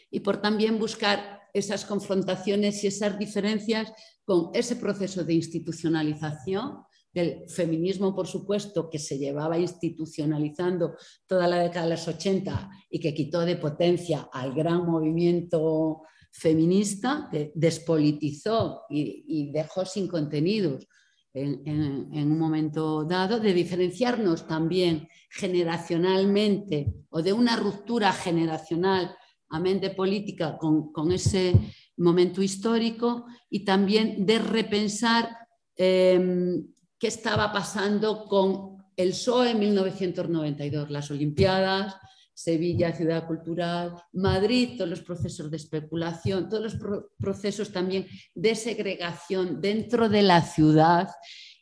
y por también buscar esas confrontaciones y esas diferencias con ese proceso de institucionalización del feminismo, por supuesto, que se llevaba institucionalizando toda la década de los 80 y que quitó de potencia al gran movimiento feminista, que despolitizó y, dejó sin contenidos en, un momento dado, de diferenciarnos también generacionalmente o de una ruptura generacional a mente política con, ese momento histórico y también de repensar em, qué estaba pasando con el PSOE en 1992, las Olimpiadas, Sevilla, ciudad cultural, Madrid, todos los procesos de especulación, todos los procesos también de segregación dentro de la ciudad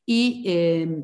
y eh,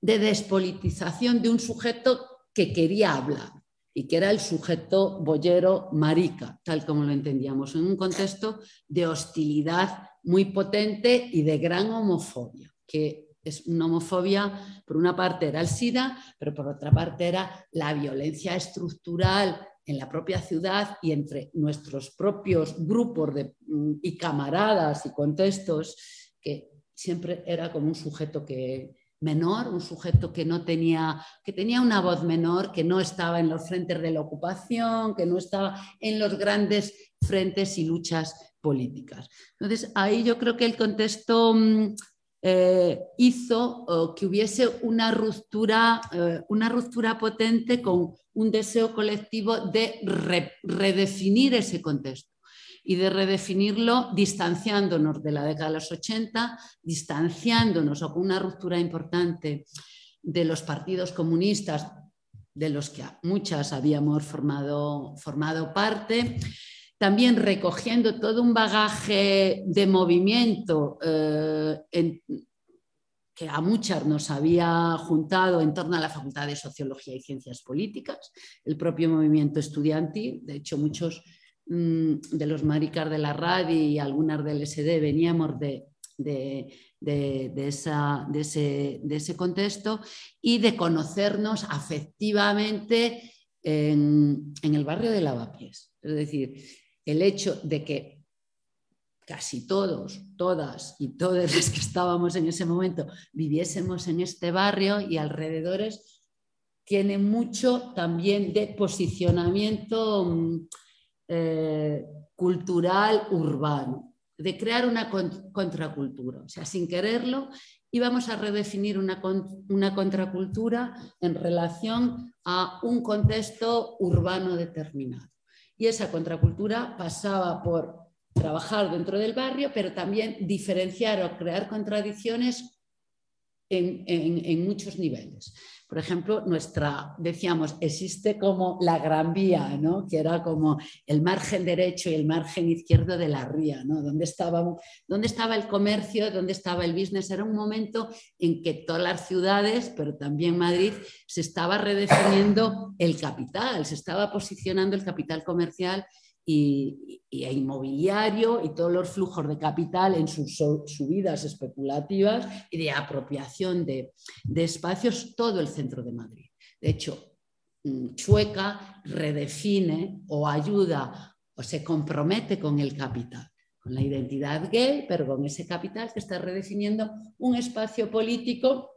de despolitización de un sujeto que quería hablar y que era el sujeto boyero marica, tal como lo entendíamos, en un contexto de hostilidad muy potente y de gran homofobia, que es una homofobia, por una parte era el SIDA, pero por otra parte era la violencia estructural en la propia ciudad y entre nuestros propios grupos mm, y camaradas y contextos, que siempre era como un sujeto que, menor, un sujeto que no tenía, que tenía una voz menor, que no estaba en los frentes de la ocupación, que no estaba en los grandes frentes y luchas políticas. Entonces, ahí yo creo que el contexto mm, eh, hizo que hubiese una ruptura, eh, una ruptura potente con un deseo colectivo de redefinir ese contexto y de redefinirlo distanciándonos de la década de los 80, distanciándonos o con una ruptura importante de los partidos comunistas de los que muchas habíamos formado, formado parte, también recogiendo todo un bagaje de movimiento eh, que a muchas nos había juntado en torno a la Facultad de Sociología y Ciencias Políticas, el propio movimiento estudiantil, de hecho muchos Mm, de los maricas de la radio y algunas del SD veníamos de, ese, contexto y de conocernos afectivamente en, el barrio de Lavapiés. Es decir, el hecho de que casi todos, todas y todas las que estábamos en ese momento viviésemos en este barrio y alrededores, tiene mucho también de posicionamiento mm, eh, cultural urbano, de crear una contracultura. O sea, sin quererlo, íbamos a redefinir una, una contracultura en relación a un contexto urbano determinado. Y esa contracultura pasaba por trabajar dentro del barrio, pero también diferenciar o crear contradicciones en, en muchos niveles. Por ejemplo, nuestra, decíamos, existe como la Gran Vía, ¿no? que era como el margen derecho y el margen izquierdo de la ría, ¿no? ¿Dónde, estaba, ¿Dónde estaba el comercio? ¿Dónde estaba el business? Era un momento en que todas las ciudades, pero también Madrid, se estaba redefiniendo el capital, se estaba posicionando el capital comercial y, e inmobiliario y todos los flujos de capital en sus subidas especulativas y de apropiación de, espacios, todo el centro de Madrid. De hecho, mm, Chueca redefine o ayuda o se compromete con el capital, con la identidad gay, pero con ese capital que está redefiniendo un espacio político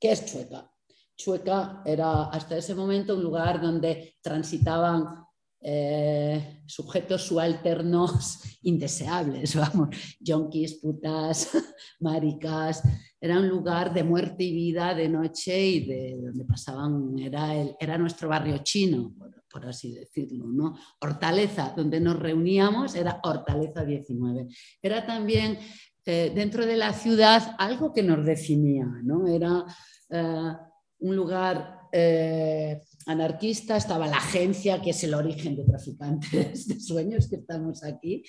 que es Chueca. Chueca era hasta ese momento un lugar donde transitaban eh, sujetos subalternos indeseables, vamos, yonkis, putas, maricas. Era un lugar de muerte y vida de noche y de donde pasaban, era, el, era nuestro barrio chino, por, así decirlo, ¿no? Hortaleza, donde nos reuníamos, era Hortaleza 19. Era también eh, dentro de la ciudad algo que nos definía, ¿no? Era eh, un lugar anarquista, estaba la agencia, que es el origen de traficantes de sueños, que estamos aquí,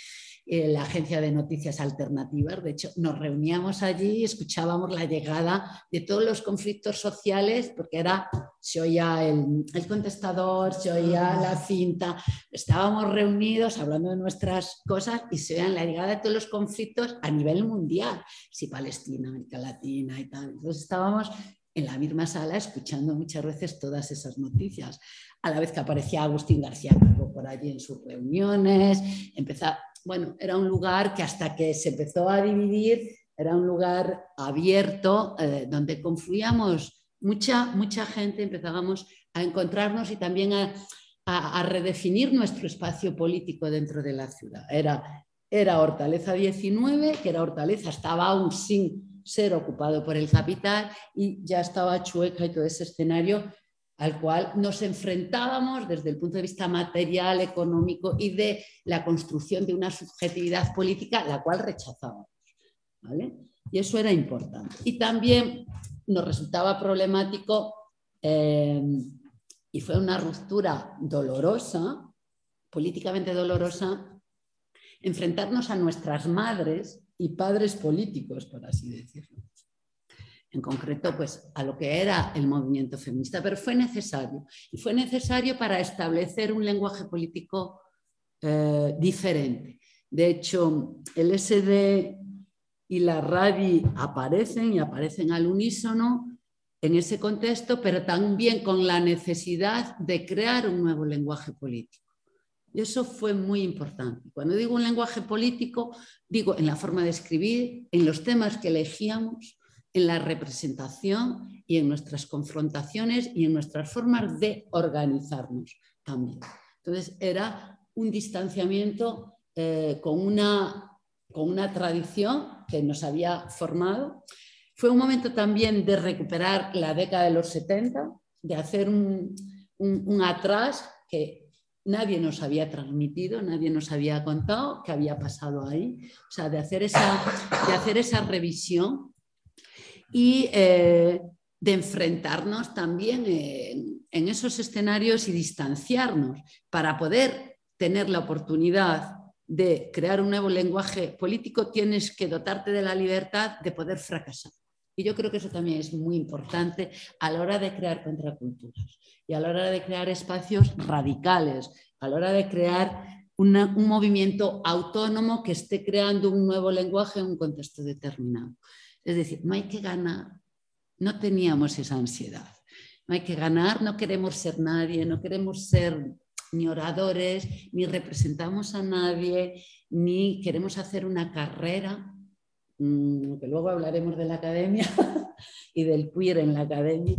eh, la agencia de noticias alternativas. De hecho, nos reuníamos allí y escuchábamos la llegada de todos los conflictos sociales, porque era, se oía el, contestador, se oía la cinta, estábamos reunidos hablando de nuestras cosas y se oían la llegada de todos los conflictos a nivel mundial, si Palestina, América Latina y tal. Entonces estábamos en la misma sala escuchando muchas veces todas esas noticias. A la vez que aparecía Agustín García por allí en sus reuniones, empezaba, bueno, era un lugar que hasta que se empezó a dividir, era un lugar abierto eh, donde confluíamos mucha, mucha gente, empezábamos a encontrarnos y también a, a, redefinir nuestro espacio político dentro de la ciudad. Era, era Hortaleza 19, que era Hortaleza, estaba aún sin ser ocupado por el capital y ya estaba Chueca y todo ese escenario al cual nos enfrentábamos desde el punto de vista material, económico y de la construcción de una subjetividad política, la cual rechazábamos. Y eso era importante. Y también nos resultaba problemático eh, y fue una ruptura dolorosa, políticamente dolorosa, enfrentarnos a nuestras madres y padres políticos, por así decirlo. En concreto, pues a lo que era el movimiento feminista, pero fue necesario. Y fue necesario para establecer un lenguaje político eh, diferente. De hecho, el SD y la RADI aparecen y aparecen al unísono en ese contexto, pero también con la necesidad de crear un nuevo lenguaje político. Y eso fue muy importante. Cuando digo un lenguaje político, digo en la forma de escribir, en los temas que elegíamos, en la representación y en nuestras confrontaciones y en nuestras formas de organizarnos también. Entonces era un distanciamiento eh, con, una, con una tradición que nos había formado. Fue un momento también de recuperar la década de los 70, de hacer un, un atrás que nadie nos había transmitido, nadie nos había contado qué había pasado ahí, o sea, de hacer esa, de hacer esa revisión y eh, de enfrentarnos también en, en esos escenarios y distanciarnos para poder tener la oportunidad de crear un nuevo lenguaje político, tienes que dotarte de la libertad de poder fracasar. Y yo creo que eso también es muy importante a la hora de crear contraculturas y a la hora de crear espacios radicales, a la hora de crear un movimiento autónomo que esté creando un nuevo lenguaje en un contexto determinado. Es decir, no hay que ganar, no teníamos esa ansiedad. No hay que ganar, no queremos ser nadie, no queremos ser ni oradores, ni representamos a nadie, ni queremos hacer una carrera, que luego hablaremos de la academia y del queer en la academia.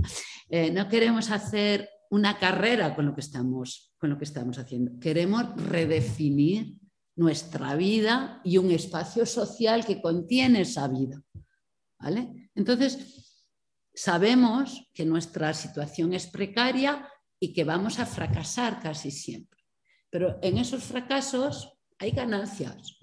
Eh, no queremos hacer una carrera con lo que estamos, con lo que estamos haciendo. Queremos redefinir nuestra vida y un espacio social que contiene esa vida. ¿vale? Entonces, sabemos que nuestra situación es precaria y que vamos a fracasar casi siempre. Pero en esos fracasos hay ganancias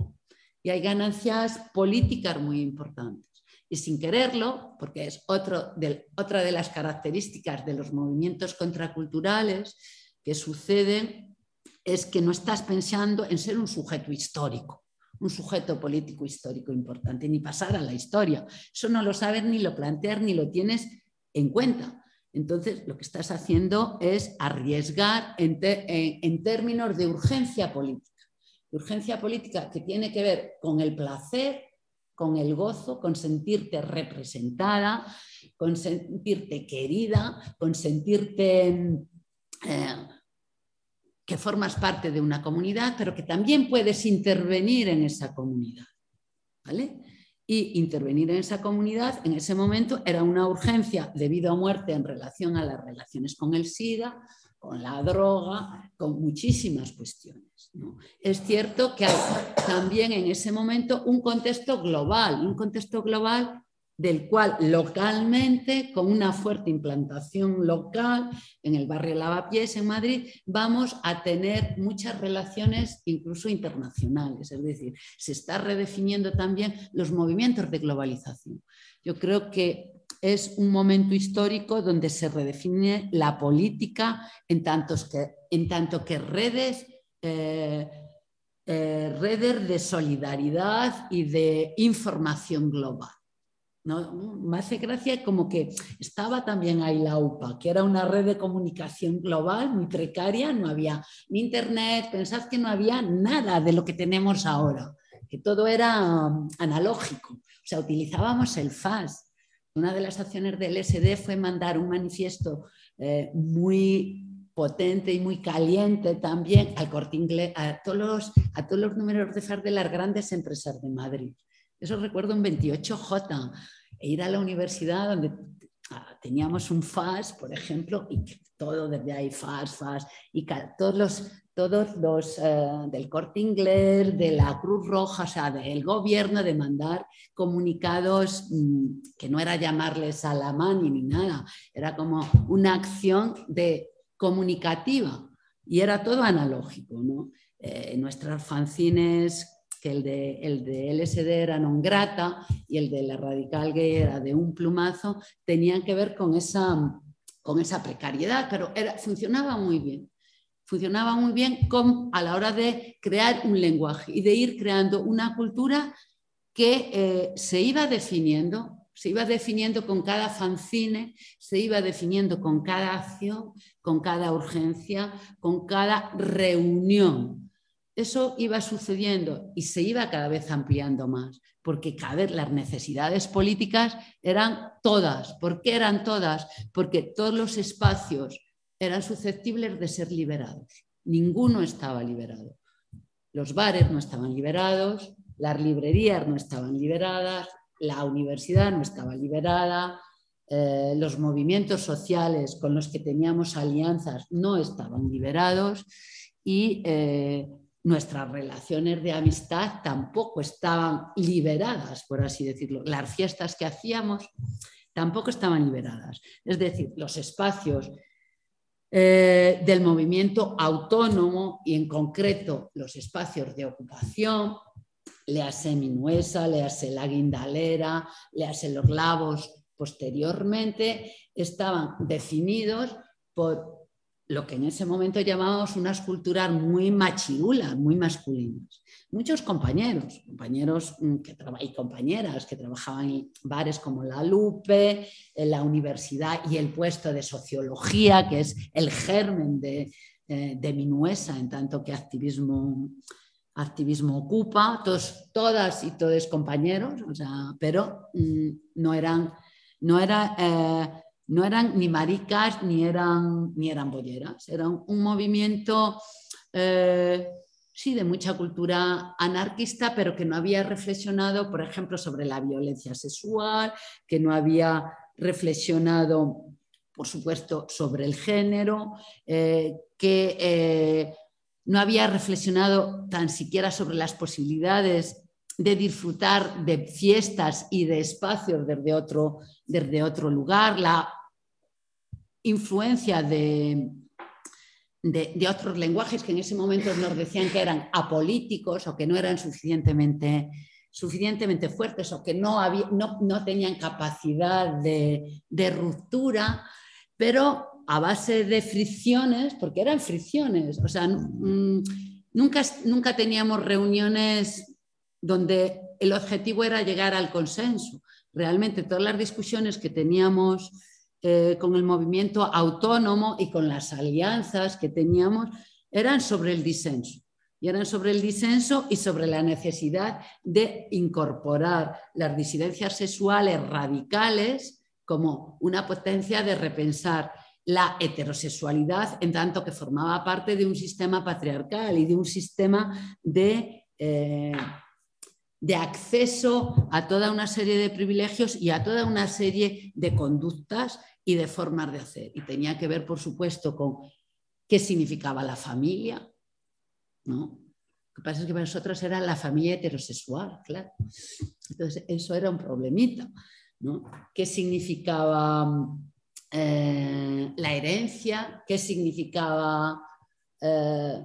y hay ganancias políticas muy importantes y sin quererlo, porque es otro otra de las características de los movimientos contraculturales que suceden, es que no estás pensando en ser un sujeto histórico, un sujeto político histórico importante, ni pasar a la historia. Eso no lo sabes ni lo planteas ni lo tienes en cuenta. Entonces, lo que estás haciendo es arriesgar en, en términos de urgencia política. Urgencia política que tiene que ver con el placer con el gozo, con sentirte representada, con sentirte querida, con sentirte eh, que formas parte de una comunidad, pero que también puedes intervenir en esa comunidad. ¿Vale? Y intervenir en esa comunidad en ese momento era una urgencia debido a muerte en relación a las relaciones con el SIDA, con la droga, con muchísimas cuestiones. Es cierto que hay también en ese momento un contexto global, un contexto global del cual localmente, con una fuerte implantación local en el barrio Lavapiés, en Madrid, vamos a tener muchas relaciones incluso internacionales. Es decir, se está redefiniendo también los movimientos de globalización. Yo creo que es un momento histórico donde se redefine la política en, que, en tanto que redes, eh, eh, redes de solidaridad y de información global. ¿no? Me hace gracia como que estaba también ahí la UPA, que era una red de comunicación global muy precaria, no había ni internet, pensad que no había nada de lo que tenemos ahora, que todo era um, analógico, o sea, utilizábamos el FAS, una de las acciones del SD fue mandar un manifiesto eh, muy potente y muy caliente también al corte inglés, a todos los, a todos los números de FAR de las grandes empresas de Madrid. Eso recuerdo un 28J, e ir a la universidad donde ah, teníamos un FAS, por ejemplo, y todo desde ahí, FAS, FAS, y todos los todos los eh, del corte inglés, de la Cruz Roja, o sea, del gobierno, de mandar comunicados mm, que no era llamarles a la mano ni nada, era como una acción de comunicativa y era todo analógico. ¿no? Eh, nuestras fanzines, que el de, el de LSD era non grata y el de la radical gay era de un plumazo, tenían que ver con esa, con esa precariedad, pero era, funcionaba muy bien funcionaba muy bien a la hora de crear un lenguaje y de ir creando una cultura que eh, se iba definiendo, se iba definiendo con cada fanzine, se iba definiendo con cada acción, con cada urgencia, con cada reunión. Eso iba sucediendo y se iba cada vez ampliando más, porque cada vez las necesidades políticas eran todas. ¿Por qué eran todas? Porque todos los espacios eran susceptibles de ser liberados. ninguno estaba liberado. Los bares no estaban liberados, las librerías no estaban liberadas, la universidad no estaba liberada, eh, los movimientos sociales con los que teníamos alianzas no estaban liberados y eh, nuestras relaciones de amistad tampoco estaban liberadas, por así decirlo. Las fiestas que hacíamos tampoco estaban liberadas. Es decir, los espacios eh, del movimiento autónomo y en concreto los espacios de ocupación, léase Minuesa, léase La Guindalera, léase Los Lavos, posteriormente estaban definidos por lo que en ese momento llamábamos unas culturas muy machirulas, muy masculinas. Muchos compañeros, compañeros mm, que y compañeras que trabajaban en bares como la Lupe, en la universidad y el puesto de sociología, que es el germen de, eh, de Minuesa, en tanto que activismo, activismo ocupa, todos, todas y todos compañeros, pero mm, no eran, no era, eh, no eran ni maricas ni eran, ni eran bolleras, eran un movimiento, eh, sí, de mucha cultura anarquista, pero que no había reflexionado, por ejemplo, sobre la violencia sexual, que no había reflexionado, por supuesto, sobre el género, eh, que eh, no había reflexionado tan siquiera sobre las posibilidades de disfrutar de fiestas y de espacios desde otro, desde otro lugar, la influencia de, de, otros lenguajes que en ese momento nos decían que eran apolíticos o que no eran suficientemente, suficientemente fuertes o que no, había, no, tenían capacidad de, de ruptura, pero a base de fricciones, porque eran fricciones, o sea, mm, nunca, nunca teníamos reuniones donde el objetivo era llegar al consenso. Realmente todas las discusiones que teníamos eh, con el movimiento autónomo y con las alianzas que teníamos eran sobre el disenso. Y eran sobre el disenso y sobre la necesidad de incorporar las disidencias sexuales radicales como una potencia de repensar la heterosexualidad en tanto que formaba parte de un sistema patriarcal y de un sistema de eh, de acceso a toda una serie de privilegios y a toda una serie de conductas y de formas de hacer. Y tenía que ver, por supuesto, con qué significaba la familia, ¿no? Lo que pasa es que para nosotros era la familia heterosexual, claro. Entonces, eso era un problemita, ¿no? ¿Qué significaba eh, la herencia? ¿Qué significaba eh,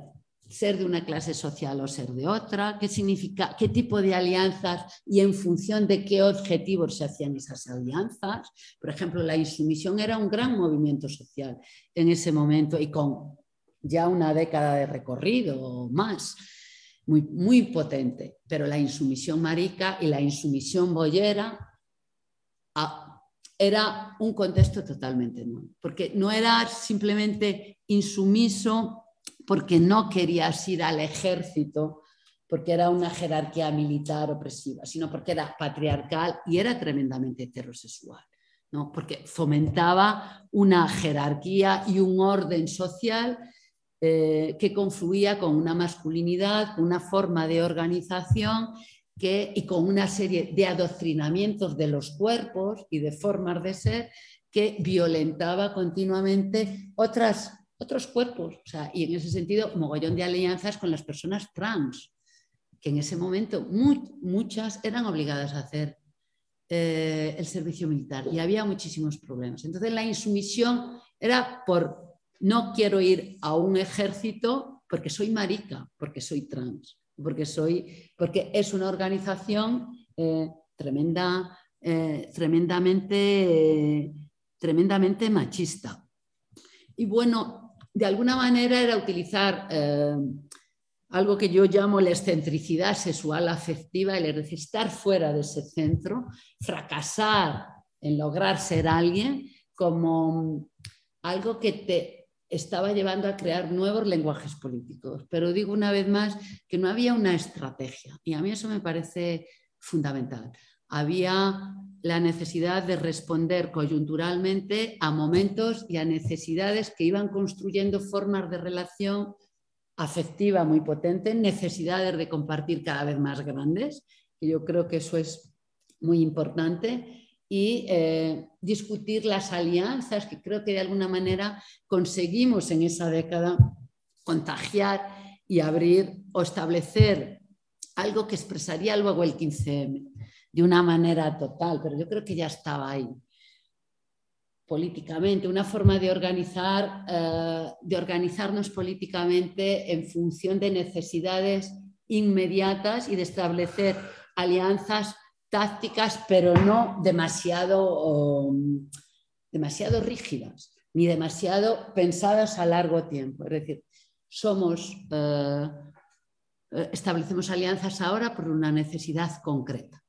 ser de una clase social o ser de otra, qué significa, qué tipo de alianzas y en función de qué objetivos se hacían esas alianzas. Por ejemplo, la insumisión era un gran movimiento social en ese momento y con ya una década de recorrido más, muy, muy potente. Pero la insumisión marica y la insumisión boyera ah, era un contexto totalmente nuevo, porque no era simplemente insumiso porque no querías ir al ejército, porque era una jerarquía militar opresiva, sino porque era patriarcal y era tremendamente heterosexual, ¿no? porque fomentaba una jerarquía y un orden social eh, que confluía con una masculinidad, una forma de organización que, y con una serie de adoctrinamientos de los cuerpos y de formas de ser que violentaba continuamente otras otros cuerpos. y en ese sentido, mogollón de alianzas con las personas trans, que en ese momento muchas eran obligadas a hacer eh, el servicio militar y había muchísimos problemas. Entonces la insumisión era por no quiero ir a un ejército porque soy marica, porque soy trans, porque, soy, porque es una organización eh, tremenda, eh, tremendamente, tremendamente machista. Y bueno, de alguna manera era utilizar eh, algo que yo llamo la excentricidad sexual afectiva, el estar fuera de ese centro, fracasar en lograr ser alguien como algo que te estaba llevando a crear nuevos lenguajes políticos. Pero digo una vez más que no había una estrategia y a mí eso me parece fundamental había la necesidad de responder coyunturalmente a momentos y a necesidades que iban construyendo formas de relación afectiva muy potente, necesidades de compartir cada vez más grandes, y yo creo que eso es muy importante, y eh, discutir las alianzas que creo que de alguna manera conseguimos en esa década contagiar y abrir o establecer algo que expresaría luego el 15M de una manera total, pero yo creo que ya estaba ahí políticamente, una forma de organizar, eh, de organizarnos políticamente en función de necesidades inmediatas y de establecer alianzas tácticas, pero no demasiado, demasiado rígidas, ni demasiado pensadas a largo tiempo. Es decir, somos, eh, eh, establecemos alianzas ahora por una necesidad concreta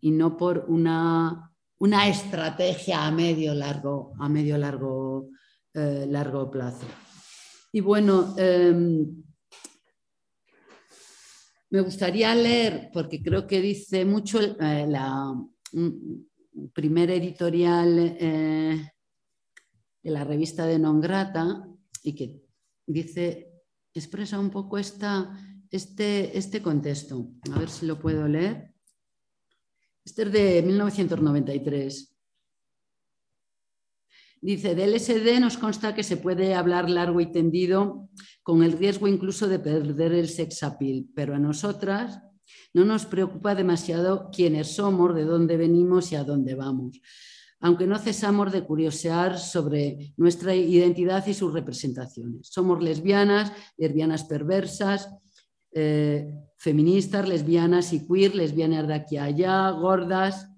y no por una, una, estrategia a medio largo, a medio largo, eh, largo plazo. Y bueno, em, me gustaría leer, porque creo que dice mucho eh, la primera editorial eh, de la revista de Non Grata y que dice, expresa un poco esta, este, este contexto. A ver si lo puedo leer. Este es de 1993. Dice, del SD nos consta que se puede hablar largo y tendido con el riesgo incluso de perder el sex appeal, pero a nosotras no nos preocupa demasiado quiénes somos, de dónde venimos y a dónde vamos, aunque no cesamos de curiosear sobre nuestra identidad y sus representaciones. Somos lesbianas, lesbianas perversas, eh, feministas, lesbianas y queer, lesbianas de aquí a allá, gordas,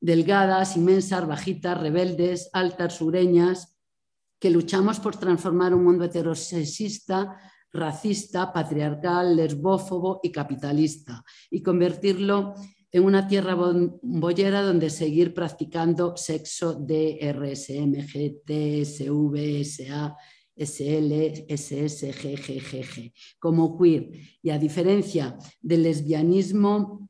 delgadas, inmensas, bajitas, rebeldes, altas, sureñas, que luchamos por transformar un mundo heterosexista, racista, patriarcal, lesbófobo y capitalista y convertirlo en una tierra bollera donde seguir practicando sexo de RSMG, SV, SA, SL, SS, GGGG, como queer. Y a diferencia del lesbianismo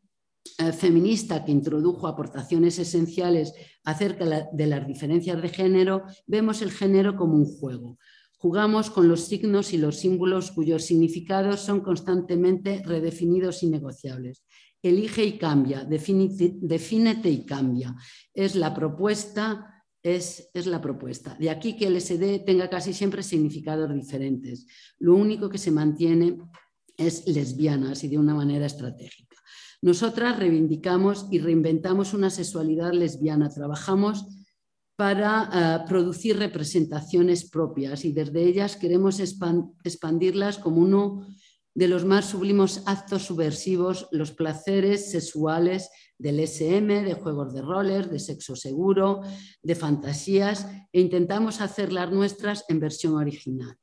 eh, feminista que introdujo aportaciones esenciales acerca de las diferencias de género, vemos el género como un juego. Jugamos con los signos y los símbolos cuyos significados son constantemente redefinidos y negociables. Elige y cambia, defínete y cambia. Es la propuesta, es, es, la propuesta. De aquí que el SD tenga casi siempre significados diferentes. Lo único que se mantiene es lesbianas y de una manera estratégica. Nosotras reivindicamos y reinventamos una sexualidad lesbiana, trabajamos para eh, producir representaciones propias y desde ellas queremos expandirlas como uno de los más sublimos actos subversivos, los placeres sexuales del SM, de juegos de roles, de sexo seguro, de fantasías, e intentamos hacerlas nuestras en versión original.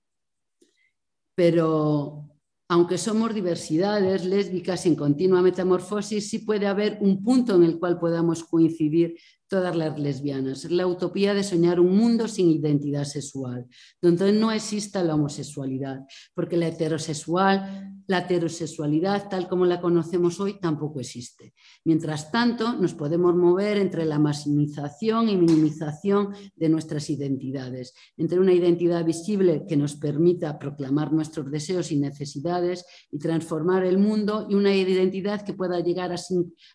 Pero aunque somos diversidades lésbicas en continua metamorfosis, sí puede haber un punto en el cual podamos coincidir todas las lesbianas. La utopía de soñar un mundo sin identidad sexual, donde no exista la homosexualidad, porque la heterosexual, la heterosexualidad tal como la conocemos hoy tampoco existe. Mientras tanto, nos podemos mover entre la maximización y minimización de nuestras identidades, entre una identidad visible que nos permita proclamar nuestros deseos y necesidades y transformar el mundo y una identidad que pueda llegar a,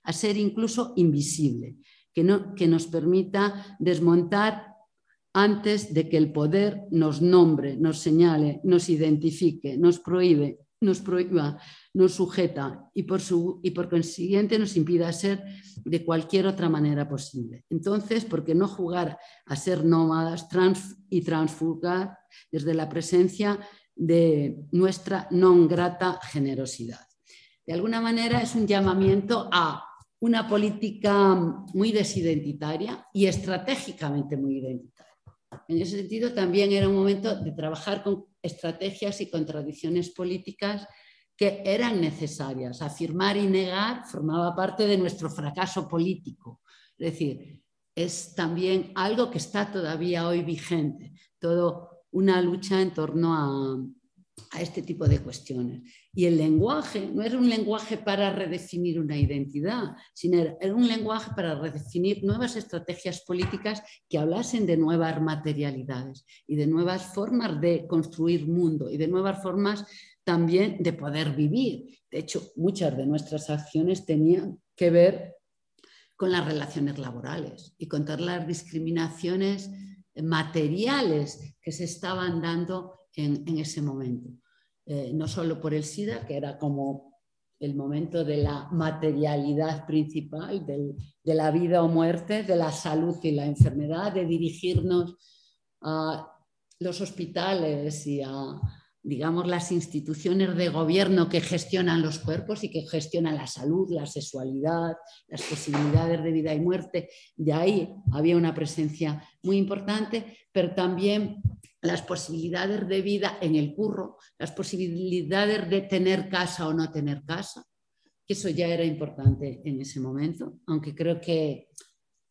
a ser incluso invisible que, nos permita desmontar antes de que el poder nos nombre, nos señale, nos identifique, nos prohíbe, nos prohíba, nos sujeta y por, su, y por consiguiente nos impida ser de cualquier otra manera posible. Entonces, ¿por qué no jugar a ser nómadas trans y transfugar desde la presencia de nuestra non grata generosidad? De alguna manera es un llamamiento a una política muy desidentitaria y estratégicamente muy identitaria. En ese sentido, también era un momento de trabajar con estrategias y contradicciones políticas que eran necesarias. Afirmar y negar formaba parte de nuestro fracaso político. Es decir, es también algo que está todavía hoy vigente, todo una lucha en torno a este tipo de cuestiones. Y el lenguaje no era un lenguaje para redefinir una identidad, sino era un lenguaje para redefinir nuevas estrategias políticas que hablasen de nuevas materialidades y de nuevas formas de construir mundo y de nuevas formas también de poder vivir. De hecho, muchas de nuestras acciones tenían que ver con las relaciones laborales y con todas las discriminaciones materiales que se estaban dando en, ese momento. Eh, no solo por el SIDA, que era como el momento de la materialidad principal, de la vida o muerte, de la salud y la enfermedad, de dirigirnos a los hospitales y a, digamos, las instituciones de gobierno que gestionan los cuerpos y que gestionan la salud, la sexualidad, las posibilidades de vida y muerte. De ahí había una presencia muy importante, pero también las posibilidades de vida en el curro, las posibilidades de tener casa o no tener casa, que eso ya era importante en ese momento, aunque creo que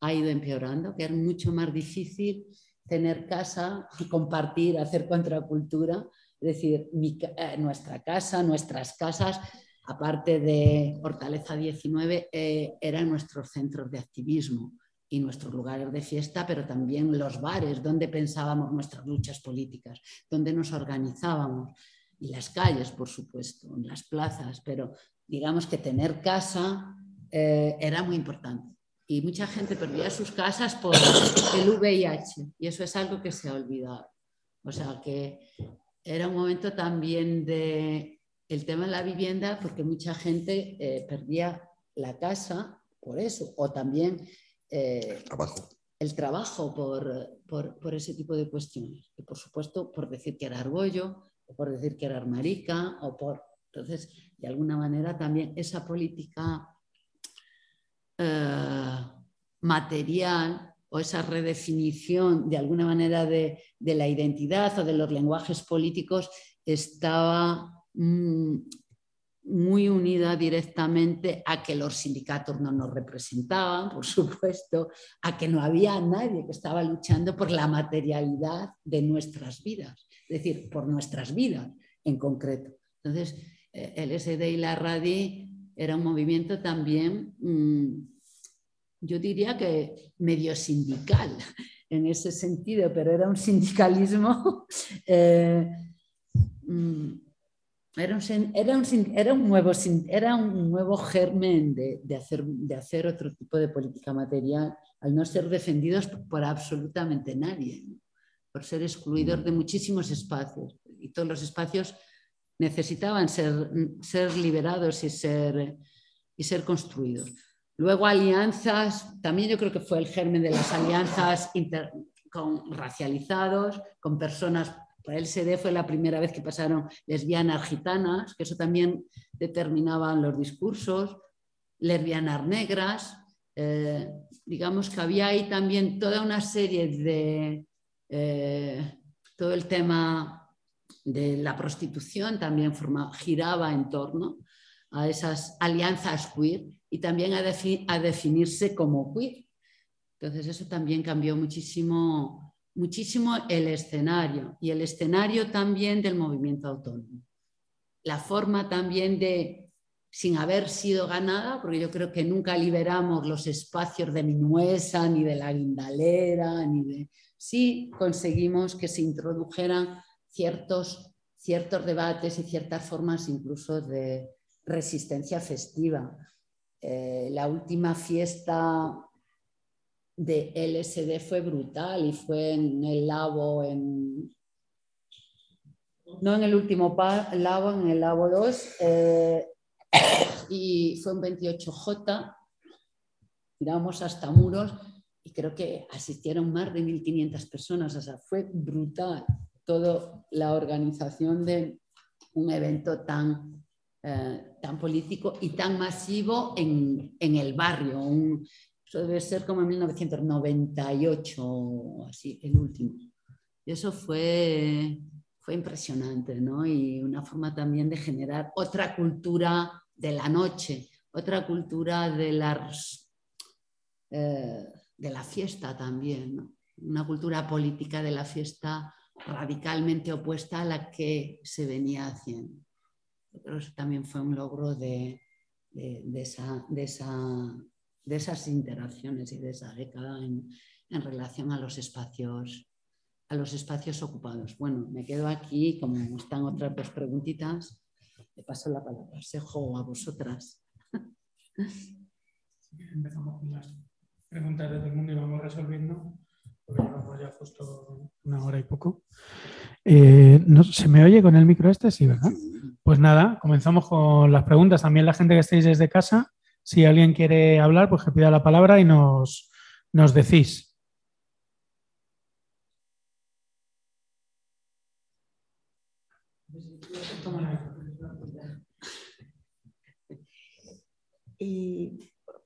ha ido empeorando, que es mucho más difícil tener casa, compartir, hacer contracultura, es decir, eh, nuestra casa, nuestras casas, aparte de Hortaleza 19, eh, eran nuestros centros de activismo y nuestros lugares de fiesta, pero también los bares donde pensábamos nuestras luchas políticas, donde nos organizábamos, y las calles, por supuesto, las plazas, pero digamos que tener casa eh, era muy importante. Y mucha gente perdía sus casas por el VIH, y eso es algo que se ha olvidado. O sea que era un momento también de el tema de la vivienda, porque mucha gente eh, perdía la casa por eso, o también eh, el trabajo por, ese tipo de cuestiones. Y por supuesto, por decir que era argollo, o por decir que era armarica, o por... Entonces, de alguna manera también esa política eh, material o esa redefinición de alguna manera de, la identidad o de los lenguajes políticos estaba mm, muy unida directamente a que los sindicatos no nos representaban, por supuesto, a que no había nadie que estaba luchando por la materialidad de nuestras vidas, es decir, por nuestras vidas en concreto. Entonces, eh, el SD y la RADI era un movimiento también, mm, yo diría que medio sindical en ese sentido, pero era un sindicalismo. Eh, mm, era un, era un, nuevo, era un nuevo germen de, hacer, de hacer otro tipo de política material al no ser defendidos por, absolutamente nadie, por ser excluidos de muchísimos espacios. Y todos los espacios necesitaban ser, ser liberados y ser, y ser construidos. Luego alianzas, también yo creo que fue el germen de las alianzas con racializados, con personas para el CD fue la primera vez que pasaron lesbianas gitanas, que eso también determinaban los discursos, lesbianas negras. Eh, digamos que había ahí también toda una serie de... Eh, todo el tema de la prostitución también giraba en torno a esas alianzas queer y también a, a definirse como queer. Entonces eso también cambió muchísimo muchísimo el escenario y el escenario también del movimiento autónomo. La forma también de, sin haber sido ganada, porque yo creo que nunca liberamos los espacios de Minuesa, ni de la Guindalera, ni de... Sí conseguimos que se introdujeran ciertos, ciertos debates y ciertas formas incluso de resistencia festiva. Eh, la última fiesta de LSD fue brutal y fue en el Labo, en, no en el último Labo, en el Labo 2, eh, y fue un 28J, tiramos hasta muros y creo que asistieron más de 1.500 personas, o sea, fue brutal toda la organización de un evento tan, eh, tan político y tan masivo en, en el barrio, un, eso debe ser como en 1998, así, el último. Y eso fue, fue impresionante, ¿no? Y una forma también de generar otra cultura de la noche, otra cultura de, las, eh, de la fiesta también, ¿no? Una cultura política de la fiesta radicalmente opuesta a la que se venía haciendo. Pero eso también fue un logro de, esa, de, esas interacciones y de esa década en, relación a los espacios a los espacios ocupados. Bueno, me quedo aquí, como están otras dos preguntitas, le paso la palabra, Sejo, a vosotras. Empezamos con las preguntas de todo el mundo y vamos resolviendo, porque llevamos ya justo una hora y poco. Eh, ¿Se me oye con el micro este? Sí, ¿verdad? Pues nada, comenzamos con las preguntas. También la gente que estéis desde casa, si alguien quiere hablar, pues que pida la palabra y nos, nos decís.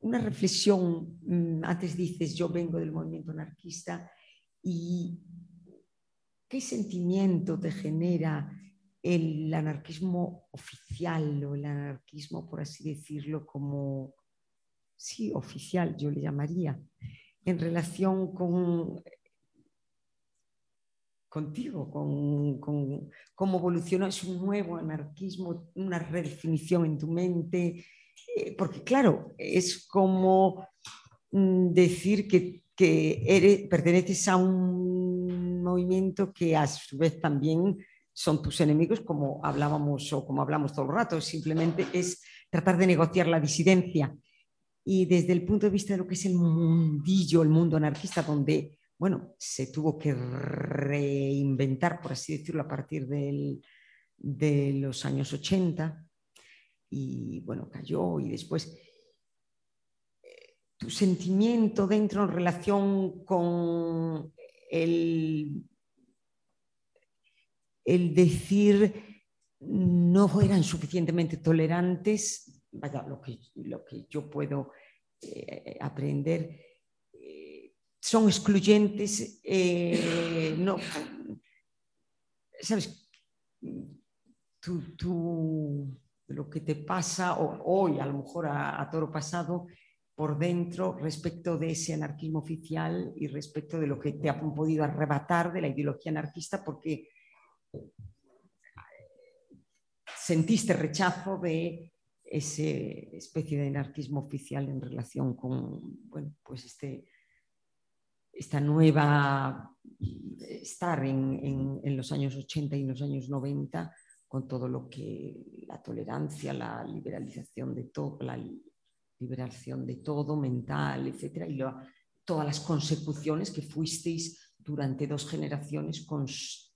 una reflexión, mm, antes dices, yo vengo del movimiento anarquista y ¿qué sentimiento te genera el anarquismo oficial o el anarquismo, por así decirlo, como, sí, oficial, yo le llamaría, en relación con contigo, con, con cómo evoluciona, es un nuevo anarquismo, una redefinición en tu mente, eh, porque claro, es como mm, decir que, eres, perteneces a un movimiento que a su vez también son tus enemigos, como hablábamos o como hablamos todo el rato, simplemente es tratar de negociar la disidencia. Y desde el punto de vista de lo que es el mundillo, el mundo anarquista, donde, bueno, se tuvo que reinventar, por así decirlo, a partir del, de los años 80, y bueno, cayó y después eh, tu sentimiento dentro en relación con el, el decir no eran suficientemente tolerantes, vaya, lo que, lo que yo puedo eh, aprender, eh, son excluyentes, no, ¿sabes? tu, lo que te pasa hoy, a lo mejor a, toro pasado, por dentro respecto de ese anarquismo oficial y respecto de lo que te ha podido arrebatar de la ideología anarquista porque sentiste rechazo de esa especie de anarquismo oficial en relación con bueno, pues este, esta nueva estar en, en, los años 80 y los años 90 con todo lo que la tolerancia, la liberalización de todo, la liberación de todo, mental, etcétera, y todas las consecuciones que fuisteis durante dos generaciones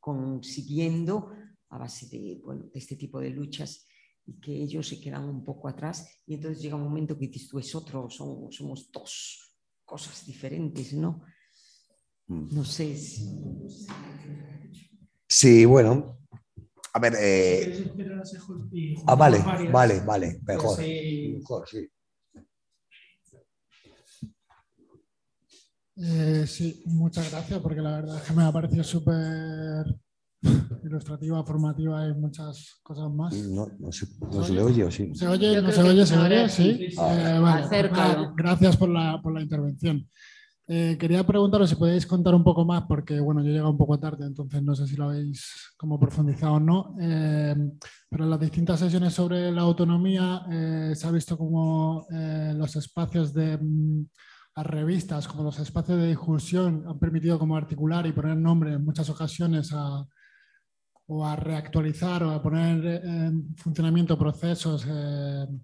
consiguiendo a base de, bueno, de este tipo de luchas y que ellos se quedan un poco atrás y entonces llega un momento que dices tú es otro, somos, somos dos cosas diferentes, ¿no? Mm. No sé si... Sí, bueno, a ver. Eh... Ah, vale, vale, vale. Mejor. Mejor, sí. Eh, sí, muchas gracias, porque la verdad es que me ha parecido súper ilustrativa, formativa y muchas cosas más. No, no, se, no se, le oye o sí. ¿Se oye? ¿No se oye? ¿Se oye? Sí. Eh, vale. Ah, gracias por la, por la intervención. Eh, quería preguntaros si podéis contar un poco más, porque bueno, yo he llegado un poco tarde, entonces no sé si lo habéis como profundizado o no, eh, pero en las distintas sesiones sobre la autonomía eh, se ha visto como los espacios de las revistas, como los espacios de difusión han permitido como articular y poner nombre en muchas ocasiones a, o a reactualizar o a poner en funcionamiento procesos en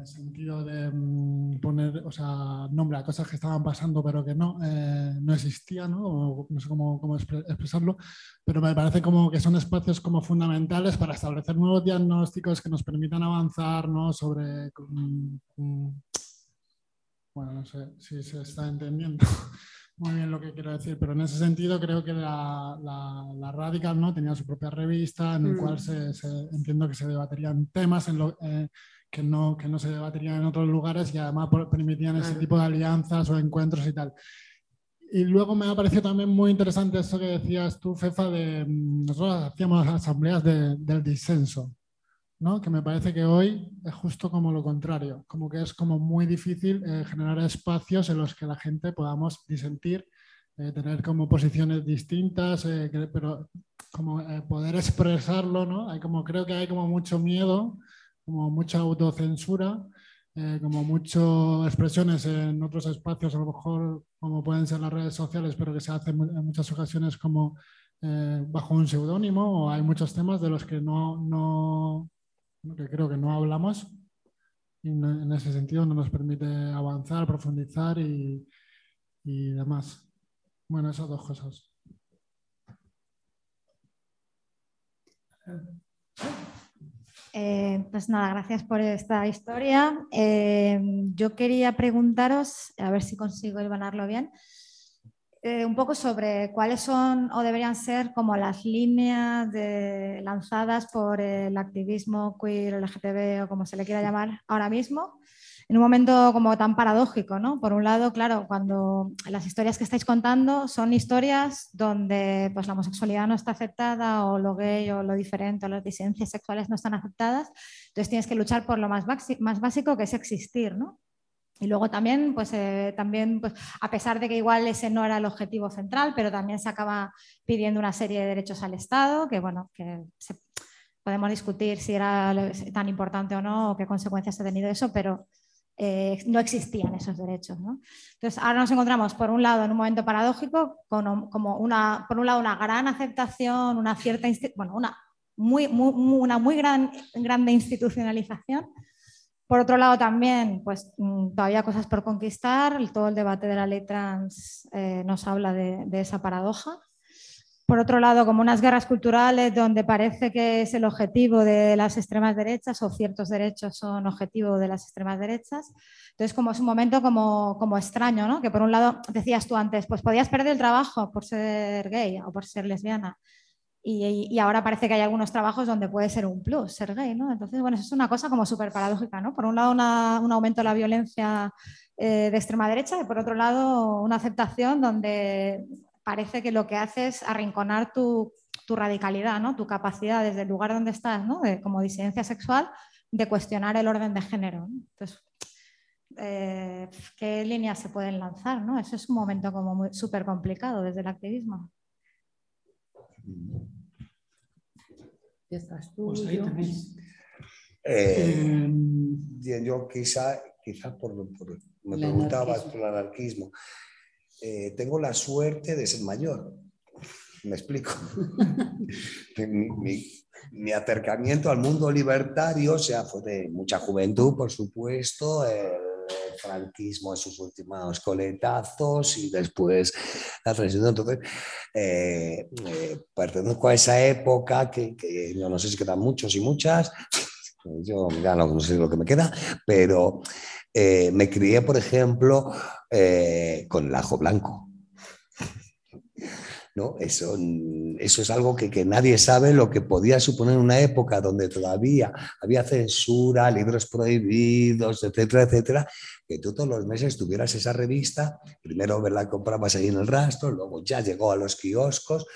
el sentido de mm, poner o sea, nombre a cosas que estaban pasando pero que no, eh, no existían, ¿no? no sé cómo, cómo, expresarlo, pero me parece como que son espacios como fundamentales para establecer nuevos diagnósticos que nos permitan avanzar ¿no? sobre... bueno, no sé si se está entendiendo muy bien lo que quiero decir, pero en ese sentido creo que la, la, Radical ¿no? tenía su propia revista en el cual se, entiendo que se debaterían temas en lo, eh, que no, que no se debatirían en otros lugares y además permitían ese tipo de alianzas o encuentros y tal. Y luego me ha parecido también muy interesante eso que decías tú, Fefa, de mm, nosotros hacíamos asambleas del disenso, ¿no? que me parece que hoy es justo como lo contrario, como que es como muy difícil eh, generar espacios en los que la gente podamos disentir eh, tener como posiciones distintas, eh, pero como poder expresarlo, ¿no? Hay como, creo que hay como mucho miedo, como mucha autocensura, como muchas expresiones en otros espacios, a lo mejor como pueden ser las redes sociales, pero que se hacen en muchas ocasiones como bajo un seudónimo, o hay muchos temas de los que no, no que creo que no hablamos y en ese sentido no nos permite avanzar, profundizar y, y demás. Bueno, esas dos cosas. Eh, pues nada, gracias por esta historia. Eh, yo quería preguntaros, a ver si consigo ganarlo bien, eh, un poco sobre cuáles son o deberían ser como las líneas lanzadas por el activismo queer, LGTB o como se le quiera llamar ahora mismo, en un momento como tan paradójico, ¿no? Por un lado, claro, cuando las historias que estáis contando son historias donde pues, la homosexualidad no está aceptada o lo gay o lo diferente o las disidencias sexuales no están aceptadas, entonces tienes que luchar por lo más, más básico que es existir, ¿no? Y luego también, pues, eh, también pues, a pesar de que igual ese no era el objetivo central, pero también se acaba pidiendo una serie de derechos al Estado, que bueno, que podemos discutir si era tan importante o no, o qué consecuencias ha tenido eso, pero eh, no existían esos derechos. ¿no? Entonces, ahora nos encontramos, por un lado, en un momento paradójico, con, como una, por un lado, una gran aceptación, una cierta, bueno, una muy, muy, una muy gran, grande institucionalización por otro lado, también, pues mm, todavía cosas por conquistar. Todo el debate de la ley trans eh, nos habla de, esa paradoja. Por otro lado, como unas guerras culturales donde parece que es el objetivo de las extremas derechas o ciertos derechos son objetivo de las extremas derechas. Entonces, como es un momento como, como extraño, ¿no? Que por un lado, decías tú antes, pues podías perder el trabajo por ser gay o por ser lesbiana. Y, ahora parece que hay algunos trabajos donde puede ser un plus ser gay, ¿no? Entonces, bueno, eso es una cosa como súper paradójica, ¿no? Por un lado, un aumento de la violencia eh, de extrema derecha y por otro lado, una aceptación donde parece que lo que hace es arrinconar tu, radicalidad, ¿no? Tu capacidad desde el lugar donde estás, ¿no? como disidencia sexual, de cuestionar el orden de género. Entonces, eh, ¿qué líneas se pueden lanzar, no? Eso es un momento como súper complicado desde el activismo. Estás tú. Pues eh, yo quizá, quizá por, por me preguntabas por el anarquismo. Eh, tengo la suerte de ser mayor. Me explico. mi, acercamiento al mundo libertario, o sea, fue de mucha juventud, por supuesto, franquismo en sus últimos coletazos y después la transición. Entonces, eh, eh, pertenezco a esa época que, yo no sé si quedan muchos y muchas, yo ya no, sé lo que me queda, pero eh, me crié, por ejemplo, con el ajo blanco. ¿No? Eso, eso es algo que, que, nadie sabe lo que podía suponer una época donde todavía había censura, libros prohibidos, etcétera, etcétera, que tú todos los meses tuvieras esa revista, primero la comprabas ahí en el rastro, luego ya llegó a los kioscos,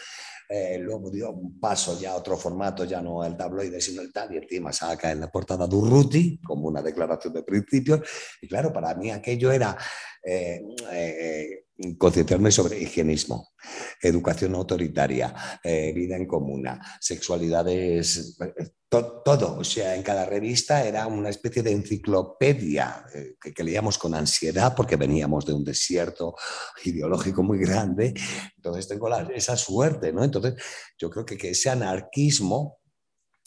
eh, luego dio un paso ya a otro formato, ya no el tabloide, sino el tal, y encima saca en la portada Durruti como una declaración de principios. Y claro, para mí aquello era eh, eh, concienciarme sobre higienismo, educación autoritaria, eh, vida en comuna, sexualidades, todo. O sea, en cada revista era una especie de enciclopedia eh, que, leíamos con ansiedad porque veníamos de un desierto ideológico muy grande. Entonces tengo esa suerte, ¿no? Entonces yo creo que, que ese anarquismo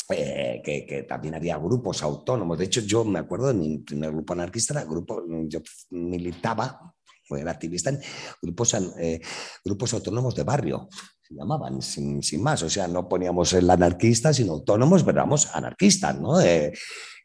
eh, que, también había grupos autónomos. De hecho, yo me acuerdo de mi primer grupo anarquista, era grupo, yo militaba era activista en grupos, eh, grupos autónomos de barrio, se llamaban, sin, más. O sea, no poníamos el anarquista, sino autónomos, pero anarquistas, ¿no?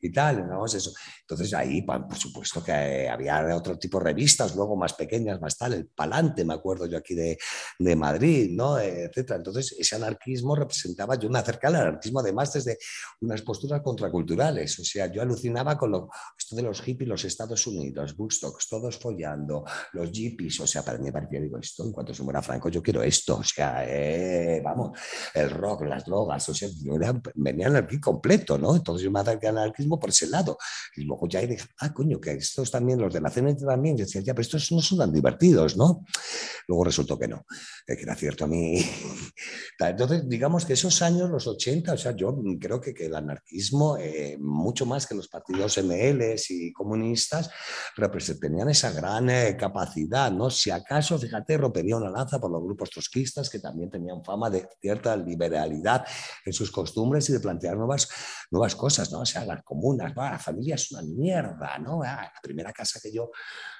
y tal, ¿no? Eso. Entonces ahí, por supuesto que había otro tipo de revistas, luego más pequeñas, más tal, el Palante, me acuerdo yo aquí de, de Madrid, ¿no? Etcétera. Entonces ese anarquismo representaba, yo me acercaba al anarquismo además desde unas posturas contraculturales, o sea, yo alucinaba con lo, esto de los hippies, los Estados Unidos, Woodstocks, todos follando, los jeepies, o sea, para mí me parecía, digo, esto, en cuanto se muera Franco, yo quiero esto, o sea, eh, vamos, el rock, las drogas, o sea, yo era, venía aquí completo, ¿no? Entonces yo me acerqué al anarquismo por ese lado. Y luego luego ya dije, ah, coño, que estos también, los de la también, yo decía, ya, pero estos no son tan divertidos, ¿no? Luego resultó que no, que era cierto a mí. Entonces, digamos que esos años, los 80, o sea, yo creo que, que el anarquismo, eh, mucho más que los partidos MLs y comunistas, tenían esa gran eh, capacidad, ¿no? Si acaso, fíjate, rompería una lanza por los grupos trotskistas que también tenían fama de cierta liberalidad en sus costumbres y de plantear nuevas, nuevas cosas, ¿no? O sea, las comunas, la familia es una mierda, ¿no? Ah, la primera casa que yo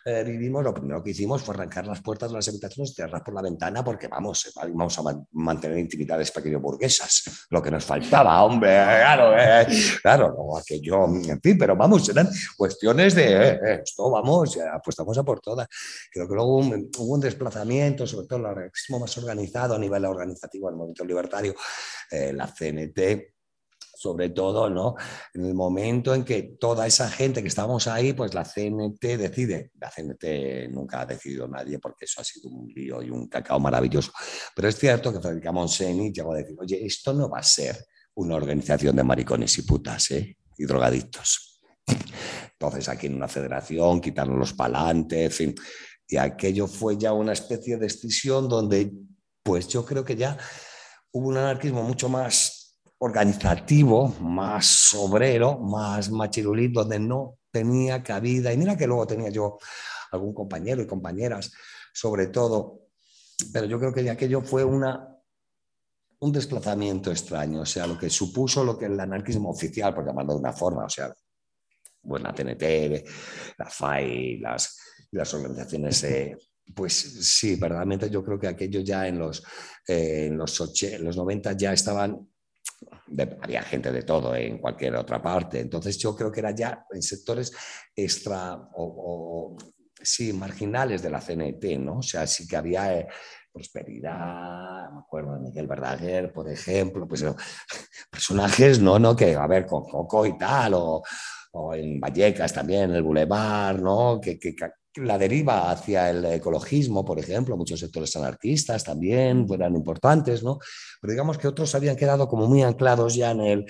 eh, vivimos, lo primero que hicimos fue arrancar las puertas de las habitaciones y cerrar por la ventana porque vamos, eh, vamos a mantener intimidades pequeño burguesas, lo que nos faltaba, hombre, claro, eh, claro, no, aquello, en fin, pero vamos, eran cuestiones de esto, vamos, apostamos a por todas. Creo que luego hubo un, desplazamiento, sobre todo el anarquismo más organizado a nivel organizativo del movimiento libertario, la CNT sobre todo ¿no? en el momento en que toda esa gente que estábamos ahí, pues la CNT decide. La CNT nunca ha decidido nadie porque eso ha sido un lío y un cacao maravilloso. Pero es cierto que Federica Monseni llegó a decir, oye, esto no va a ser una organización de maricones y putas ¿eh? y drogadictos. Entonces aquí en una federación quitaron los palantes, en fin. Y aquello fue ya una especie de escisión donde, pues yo creo que ya hubo un anarquismo mucho más organizativo, más obrero, más machirulí, donde no tenía cabida. Y mira que luego tenía yo algún compañero y compañeras, sobre todo, pero yo creo que aquello fue una, un desplazamiento extraño, o sea, lo que supuso lo que el anarquismo oficial, por llamarlo de una forma, o sea, buena TNT, la FAI, las, las organizaciones, eh, pues sí, verdaderamente yo creo que aquello ya en los, eh, en los, en los 90 ya estaban había gente de todo en cualquier otra parte. Entonces yo creo que era ya en sectores extra o, sí, marginales de la CNT, ¿no? O sea, sí que había eh, prosperidad, me acuerdo de Miguel Verdaguer, por ejemplo, pues personajes, ¿no? ¿no? Que, a ver, con Coco y tal, o, o en Vallecas también, el Boulevard, ¿no? Que, que, la deriva hacia el ecologismo, por ejemplo, muchos sectores anarquistas también eran importantes, ¿no? Pero digamos que otros habían quedado como muy anclados ya en el...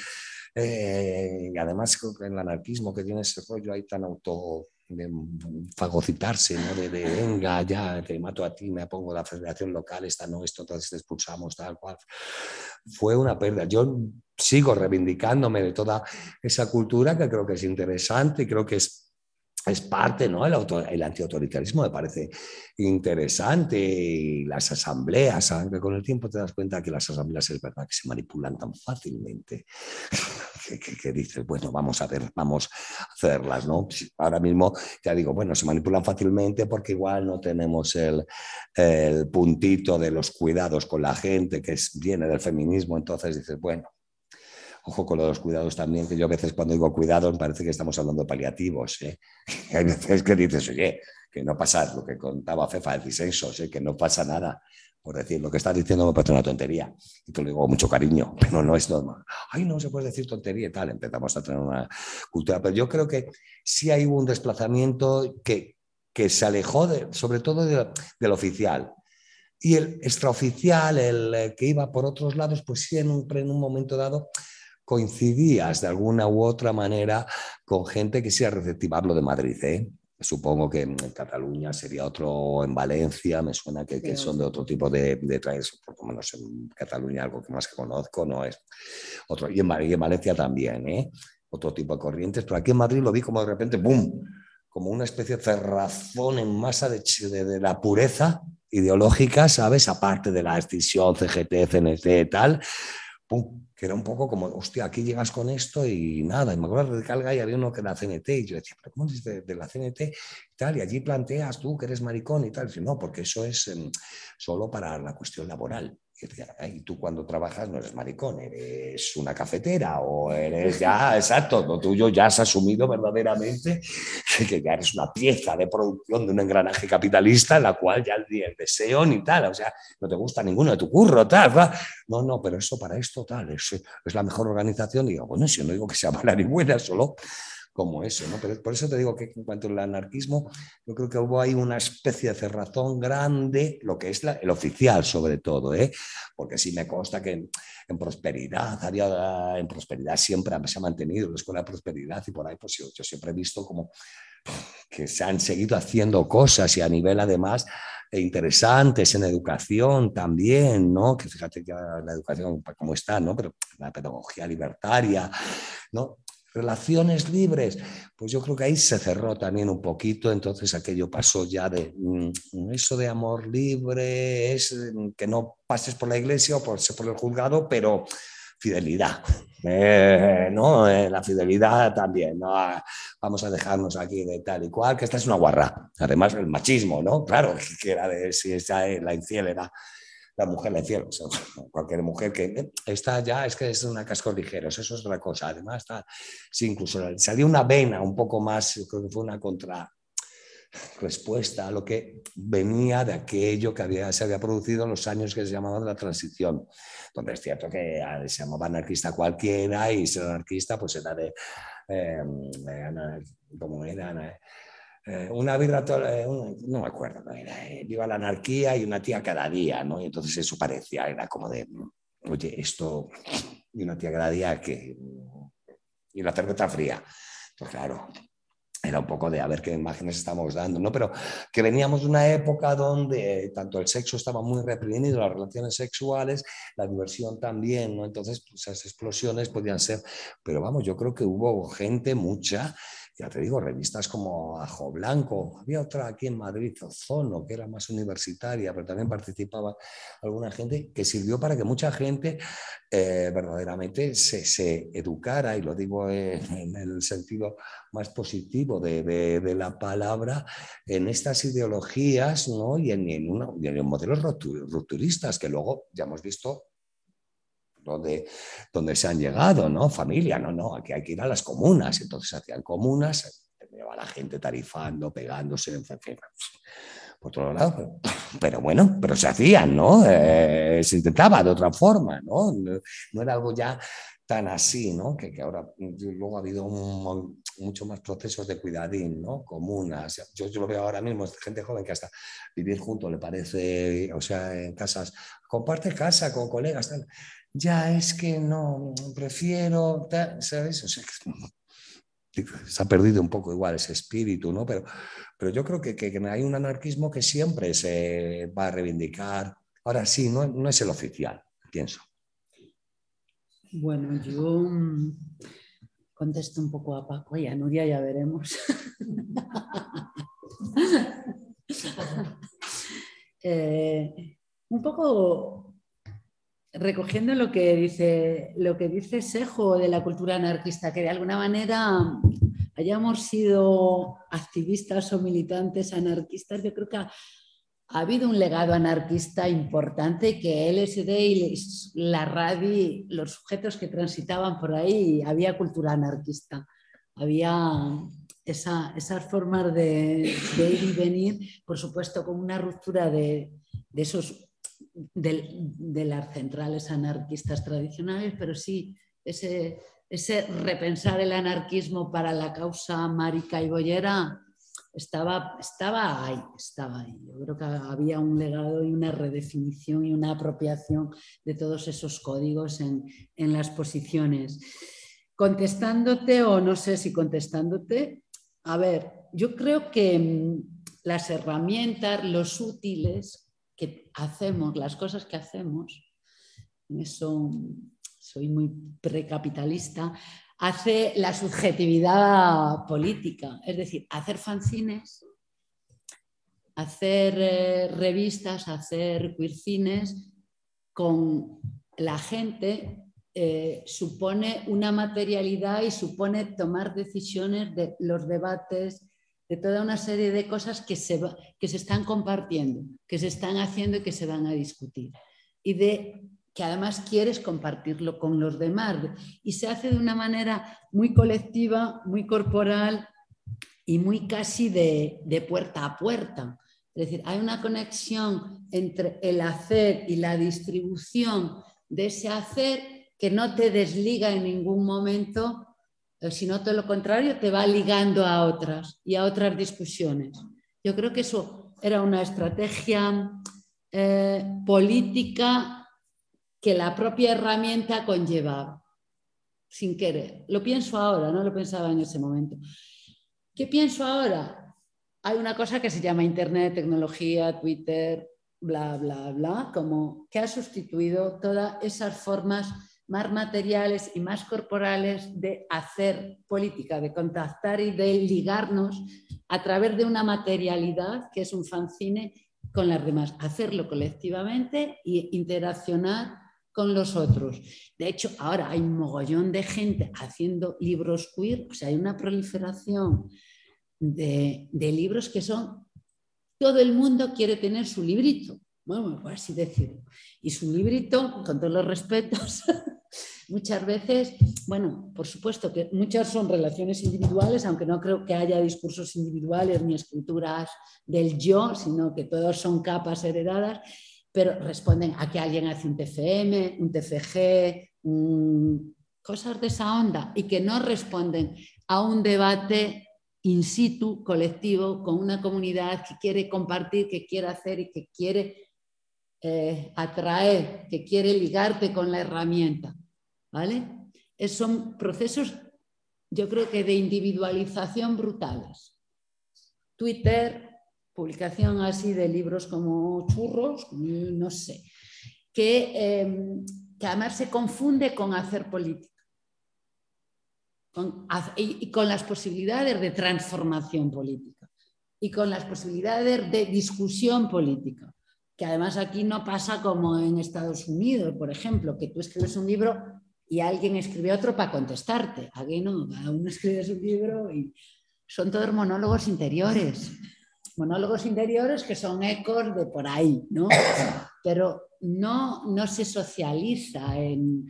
Eh, y además en el anarquismo que tiene ese rollo ahí tan auto de fagocitarse, ¿no? De, venga, ya te mato a ti, me pongo la federación local, esta no, esto, entonces te expulsamos, tal cual. Fue una pérdida. Yo sigo reivindicándome de toda esa cultura que creo que es interesante y creo que es es parte, ¿no? El, el antiautoritarismo me parece interesante y las asambleas, aunque con el tiempo te das cuenta que las asambleas es verdad que se manipulan tan fácilmente, que, dices, bueno, vamos a ver, vamos a hacerlas, ¿no? Ahora mismo ya digo, bueno, se manipulan fácilmente porque igual no tenemos el, el puntito de los cuidados con la gente que viene del feminismo, entonces dices, bueno, Ojo con los cuidados también, que yo a veces cuando digo cuidados parece que estamos hablando de paliativos. ¿eh? Hay veces que dices, oye, que no pasa lo que contaba Fefa de disensos, ¿eh? que no pasa nada. Por decir, lo que estás diciendo me parece una tontería. Y te lo digo con mucho cariño, pero no es normal. Ay, no se puede decir tontería y tal. Empezamos a tener una cultura. Pero yo creo que sí hay un desplazamiento que, que se alejó, de, sobre todo del oficial. Y el extraoficial, el eh, que iba por otros lados, pues sí, en un, en un momento dado coincidías de alguna u otra manera con gente que sea receptiva. Hablo de Madrid, ¿eh? Supongo que en Cataluña sería otro, en Valencia, me suena que, son de otro tipo de, de por lo menos en Cataluña algo que más que conozco no es otro. Y en, en Valencia también, ¿eh? Otro tipo de corrientes, pero aquí en Madrid lo vi como de repente, ¡boom! Como una especie de cerrazón en masa de, de, de la pureza ideológica, ¿sabes? Aparte de la extinción CGT, CNT y tal, ¡pum! que era un poco como, hostia, aquí llegas con esto y nada. Y me acuerdo de Calga y había uno que era CNT y yo decía, pero ¿cómo dices de, la CNT y tal? Y allí planteas tú que eres maricón y tal. Y dice, no, porque eso es em, solo para la cuestión laboral. Y tú cuando trabajas no eres maricón, eres una cafetera o eres ya, exacto, lo tuyo ya has asumido verdaderamente que ya eres una pieza de producción de un engranaje capitalista en la cual ya ni el deseo ni tal, o sea, no te gusta ninguno de tu curro, tal, no, no, pero eso para esto tal, es, es la mejor organización. Y digo, bueno, si no digo que sea mala ni buena, solo como eso, ¿no? Pero por eso te digo que en cuanto al anarquismo, yo creo que hubo ahí una especie de cerrazón grande, lo que es el oficial sobre todo, ¿eh? Porque sí me consta que en, prosperidad, había, en prosperidad siempre se ha mantenido la escuela de prosperidad y por ahí pues yo, siempre he visto como que se han seguido haciendo cosas y a nivel además interesantes en educación también, ¿no? Que fíjate que la educación como está, ¿no? Pero la pedagogía libertaria, ¿no? Relaciones libres, pues yo creo que ahí se cerró también un poquito, entonces aquello pasó ya de mm, eso de amor libre, es mm, que no pases por la iglesia o por, por el juzgado, pero fidelidad, eh, ¿no? Eh, la fidelidad también, ¿no? Ah, vamos a dejarnos aquí de tal y cual, que esta es una guarra. Además, el machismo, ¿no? Claro, que era de si esa, la infiel era la mujer la infiel. cualquier mujer que eh, está ya, es que es una casco ligero, eso es otra cosa. Además, está, sí, incluso salió una vena un poco más, creo que fue una contra respuesta a lo que venía de aquello que había, se había producido en los años que se llamaban la transición, donde es cierto que ah, se llamaba anarquista cualquiera y ser anarquista pues era de, eh, como era, eh, una birra, eh, no me acuerdo, ¿no? era eh, viva la anarquía y una tía cada día, ¿no? Y entonces eso parecía, era como de, oye, esto, y una tía cada día que, y la cerveza fría. Pues claro, era un poco de a ver qué imágenes estamos dando, ¿no? Pero que veníamos de una época donde tanto el sexo estaba muy reprimido, las relaciones sexuales, la diversión también, ¿no? Entonces, pues, esas explosiones podían ser, pero vamos, yo creo que hubo gente, mucha, ya te digo, revistas como Ajo Blanco, había otra aquí en Madrid, Ozono, que era más universitaria, pero también participaba alguna gente, que sirvió para que mucha gente eh, verdaderamente se, educara, y lo digo en, el sentido más positivo de, la palabra, en estas ideologías ¿no? y, en, en, en modelos rupturistas que luego ya hemos visto donde, donde se han llegado, ¿no? Familia, no, no, aquí hay que ir a las comunas. Entonces hacían comunas, lleva la gente tarifando, pegándose, en fin, por otro lado. Pero, bueno, pero se hacían, ¿no? Eh, se intentaba de otra forma, ¿no? No, era algo ya tan así, ¿no? Que, ahora luego ha habido un, mucho más procesos de cuidadín, ¿no? Comunas. Yo, lo veo ahora mismo, gente joven que hasta vivir junto le parece, o sea, en casas, comparte casa con colegas, tal ya es que no, prefiero, ¿sabes? O sea, se ha perdido un poco igual ese espíritu, ¿no? Pero, pero yo creo que, que, hay un anarquismo que siempre se va a reivindicar. Ahora sí, no, no es el oficial, pienso. Bueno, yo mm, contesto un poco a Paco y a Nuria, ya veremos. Eh, un poco recogiendo lo que dice, lo que dice Sejo de la cultura anarquista, que de alguna manera hayamos sido activistas o militantes anarquistas, yo creo que ha, habido un legado anarquista importante que LSD y la RADI, los sujetos que transitaban por ahí, había cultura anarquista, había esas formas de, ir y venir, por supuesto, con una ruptura de, de esos de, las centrales anarquistas tradicionales, pero sí ese, ese, repensar el anarquismo para la causa marica y boyera estaba, estaba ahí, estaba ahí. Yo creo que había un legado y una redefinición y una apropiación de todos esos códigos en, en las posiciones. Contestándote o no sé si contestándote, a ver, yo creo que mm, las herramientas, los útiles que hacemos, las cosas que hacemos, eso soy muy precapitalista, hace la subjetividad política, es decir, hacer fanzines, hacer eh, revistas, hacer queercines con la gente eh, supone una materialidad y supone tomar decisiones de los debates, de toda una serie de cosas que se, que se están compartiendo, que se están haciendo y que se van a discutir. Y de que además quieres compartirlo con los demás. Y se hace de una manera muy colectiva, muy corporal y muy casi de, de puerta a puerta. Es decir, hay una conexión entre el hacer y la distribución de ese hacer que no te desliga en ningún momento eh, sino todo lo contrario, te va ligando a otras y a otras discusiones. Yo creo que eso era una estrategia eh, política que la propia herramienta conllevaba, sin querer. Lo pienso ahora, no lo pensaba en ese momento. ¿Qué pienso ahora? Hay una cosa que se llama Internet, tecnología, Twitter, bla, bla, bla, como que ha sustituido todas esas formas más materiales y más corporales de hacer política, de contactar y de ligarnos a través de una materialidad que es un fanzine con las demás, hacerlo colectivamente e interaccionar con los otros. De hecho, ahora hay un mogollón de gente haciendo libros queer, o sea, hay una proliferación de, de libros que son, todo el mundo quiere tener su librito, bueno, por así decirlo. Y su librito, con todos los respetos, muchas veces, bueno, por supuesto que muchas son relaciones individuales, aunque no creo que haya discursos individuales ni escrituras del yo, sino que todos son capas heredadas, pero responden a que alguien hace un TFM, un TFG, cosas de esa onda, y que no responden a un debate in situ, colectivo, con una comunidad que quiere compartir, que quiere hacer y que quiere eh, atraer, que quiere ligarte con la herramienta. ¿Vale? son procesos, yo creo que de individualización brutales. Twitter, publicación así de libros como churros, no sé, em, que además se confunde con hacer política. y con las posibilidades de transformación política y con las posibilidades de discusión política, que además aquí no pasa como en Estados Unidos, por ejemplo, que tú escribes un libro y alguien escribe otro para contestarte. Aquí no, cada uno escribe su libro y son todos monólogos interiores. Monólogos interiores que son ecos de por ahí, ¿no? Pero no, no se socializa, en,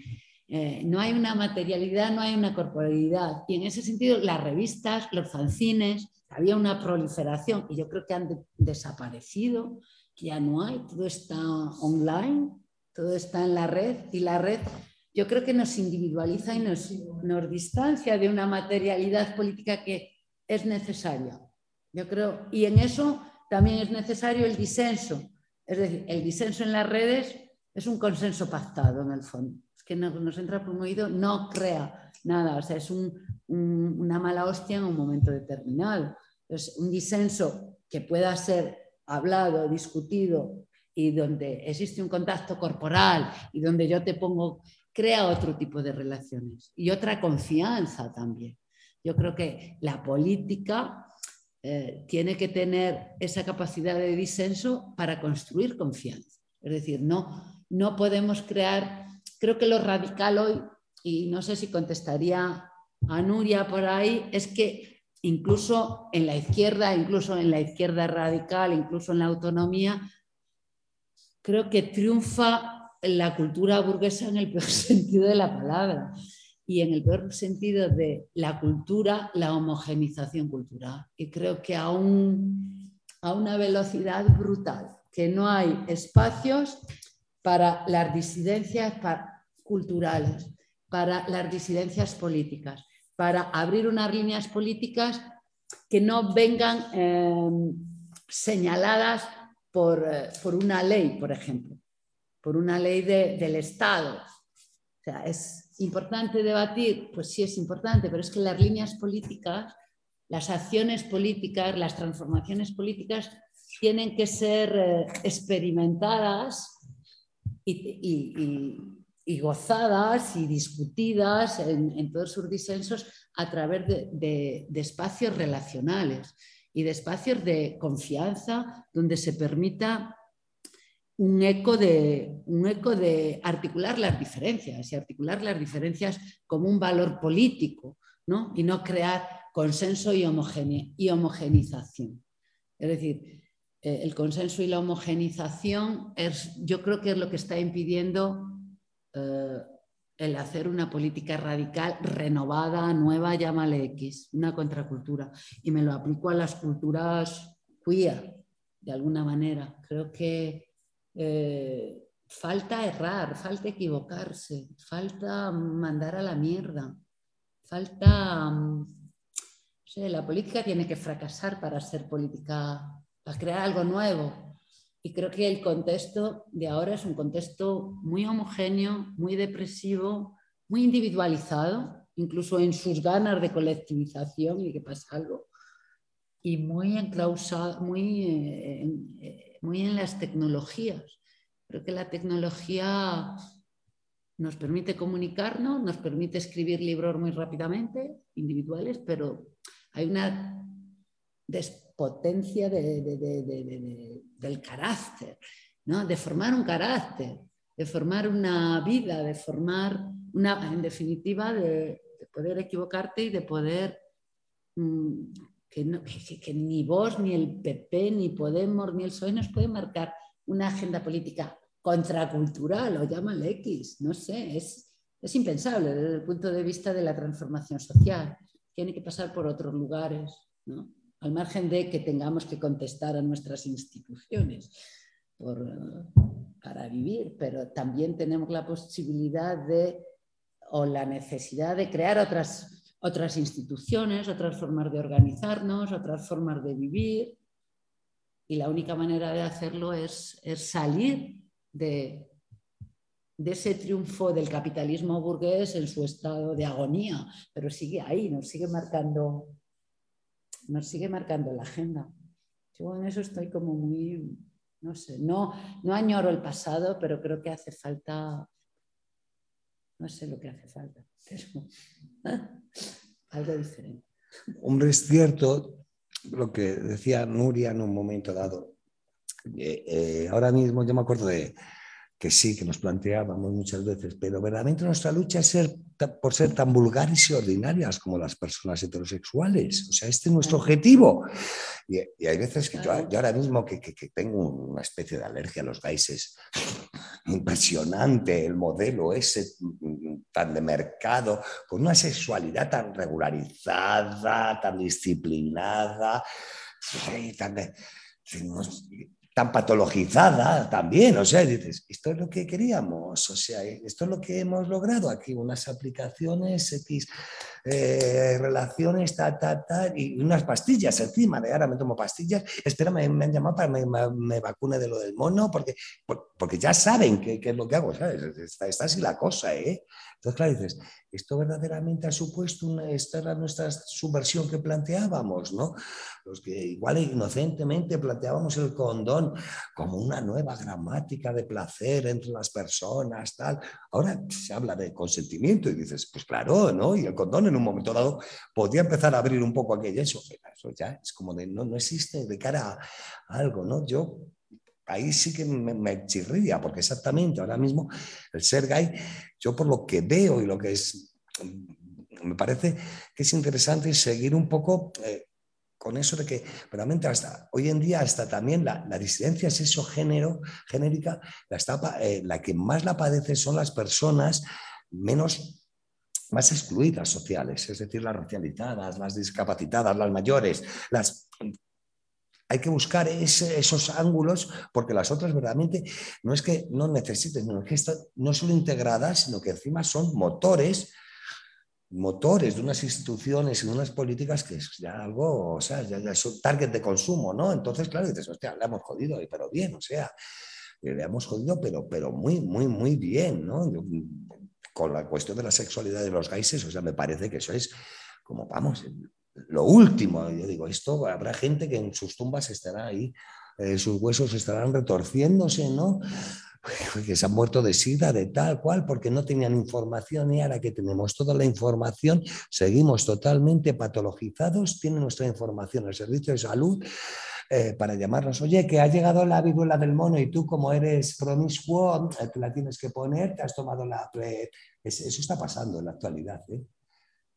eh, no hay una materialidad, no hay una corporalidad. Y en ese sentido, las revistas, los fanzines, había una proliferación y yo creo que han desaparecido, que ya no hay, todo está online, todo está en la red y la red yo creo que nos individualiza y nos, nos distancia de una materialidad política que es necesaria. Yo creo, y en eso también es necesario el disenso. Es decir, el disenso en las redes es un consenso pactado en el fondo. Es que nos entra por un oído, no crea nada. O sea, es una mala hostia en un momento determinado. Es un disenso que pueda ser hablado, discutido y donde existe un contacto corporal y donde yo te pongo crea otro tipo de relaciones y otra confianza también. Yo creo que la política eh, tiene que tener esa capacidad de disenso para construir confianza. Es decir, no, no podemos crear, creo que lo radical hoy, y no sé si contestaría a Nuria por ahí, es que incluso en la izquierda, incluso en la izquierda radical, incluso en la autonomía, creo que triunfa la cultura burguesa en el peor sentido de la palabra y en el peor sentido de la cultura, la homogenización cultural. Y creo que a, a una velocidad brutal, que no hay espacios para las disidencias culturales, para las disidencias políticas, para abrir unas líneas políticas que no vengan eh, señaladas por, eh, por una ley, por ejemplo por una ley del Estado. O sea, es importante debatir, pues sí es importante, pero es que las líneas políticas, las acciones políticas, las transformaciones políticas tienen que ser eh, experimentadas y, gozadas y discutidas en, todos sus disensos a través de espacios relacionales y de espacios de confianza donde se permita un eco, de, un eco de articular las diferencias y articular las diferencias como un valor político ¿no? y no crear consenso y, y homogenización. Es decir, eh, el consenso y la homogenización es, yo creo que es lo que está impidiendo eh, el hacer una política radical, renovada, nueva, llámale X, una contracultura. Y me lo aplico a las culturas queer, de alguna manera. Creo que eh, falta errar, falta equivocarse, falta mandar a la mierda, falta, mm, la política tiene que fracasar para ser política, para crear algo nuevo. Y creo que el contexto de ahora es un contexto muy homogéneo, muy depresivo, muy individualizado, incluso en sus ganas de colectivización y que pasa algo, y muy enclausado, muy, eh, eh, muy en las tecnologías. Creo que la tecnología nos permite comunicarnos, nos permite escribir libros muy rápidamente, individuales, pero hay una despotencia del carácter, ¿no? de formar un carácter, de formar una vida, de formar una, en definitiva, de, poder equivocarte y de poder mm, que, que, ni vos, ni el PP, ni Podemos, ni el PSOE nos pueden marcar una agenda política contracultural o llámale X, no sé, es, es impensable desde el punto de vista de la transformación social. Tiene que pasar por otros lugares, ¿no? al margen de que tengamos que contestar a nuestras instituciones para vivir, pero también tenemos la posibilidad de o la necesidad de crear otras, otras instituciones, otras formas de organizarnos, otras formas de vivir. Y la única manera de hacerlo es, es salir de, de ese triunfo del capitalismo burgués en su estado de agonía, pero sigue ahí, nos sigue marcando, nos sigue marcando la agenda. Yo en eso estoy como muy, no sé, no, no añoro el pasado, pero creo que hace falta, no sé lo que hace falta, algo diferente. Hombre, es cierto lo que decía Nuria en un momento dado. Eh, eh, ahora mismo yo me acuerdo de, que sí, que nos planteábamos muchas veces, pero verdaderamente nuestra lucha es ser, por ser tan vulgares y ordinarias como las personas heterosexuales. O sea, este es nuestro objetivo. Y, hay veces que yo, ahora mismo que, tengo una especie de alergia a los gaises, impresionante el modelo ese tan de mercado, con una sexualidad tan regularizada, tan disciplinada, tan tan patologizada también, o sea, dices, esto es lo que queríamos, o sea, esto es lo que hemos logrado aquí, unas aplicaciones X, eh, relaciones, ta, ta, ta, y unas pastillas encima, de ahora me tomo pastillas, espera, me, han llamado para que me, vacune de lo del mono, porque, porque ya saben qué, es lo que hago, ¿sabes? Está, así la cosa, ¿eh? Entonces, claro, dices, esto verdaderamente ha supuesto una, esta era nuestra subversión que planteábamos, ¿no? Los que igual inocentemente planteábamos el condón como una nueva gramática de placer entre las personas, tal. Ahora se habla de consentimiento y dices, pues claro, ¿no? Y el condón en un momento dado podía empezar a abrir un poco aquello, eso, eso ya es como de, no, no existe de cara a algo, ¿no? Yo ahí sí que me, chirría, porque exactamente ahora mismo el ser gay, yo por lo que veo y lo que es, me parece que es interesante seguir un poco eh, con eso de que realmente hasta hoy en día hasta también la, la disidencia sexo-género, genérica, la, está, eh, la que más la padece son las personas menos más excluidas sociales, es decir, las racializadas, las discapacitadas, las mayores, las hay que buscar esos ángulos porque las otras verdaderamente no es que no necesiten, no, que no son integradas, sino que encima son motores, motores de unas instituciones y de unas políticas que es ya algo, o sea, ya, es un target de consumo, ¿no? Entonces, claro, dices, hostia, le hemos jodido, pero bien, o sea, le hemos jodido, pero, pero muy, muy, muy bien, ¿no? con la cuestión de la sexualidad de los gaises, o sea, me parece que eso es como, vamos, lo último. Yo digo, esto habrá gente que en sus tumbas estará ahí, eh, sus huesos estarán retorciéndose, ¿no? que se han muerto de sida, de tal cual, porque no tenían información y ahora que tenemos toda la información, seguimos totalmente patologizados, tiene nuestra información el servicio de salud eh, para llamarnos, oye, que ha llegado la viruela del mono y tú como eres promiscuo, eh, te la tienes que poner, te has tomado la... Eso está pasando en la actualidad. ¿eh?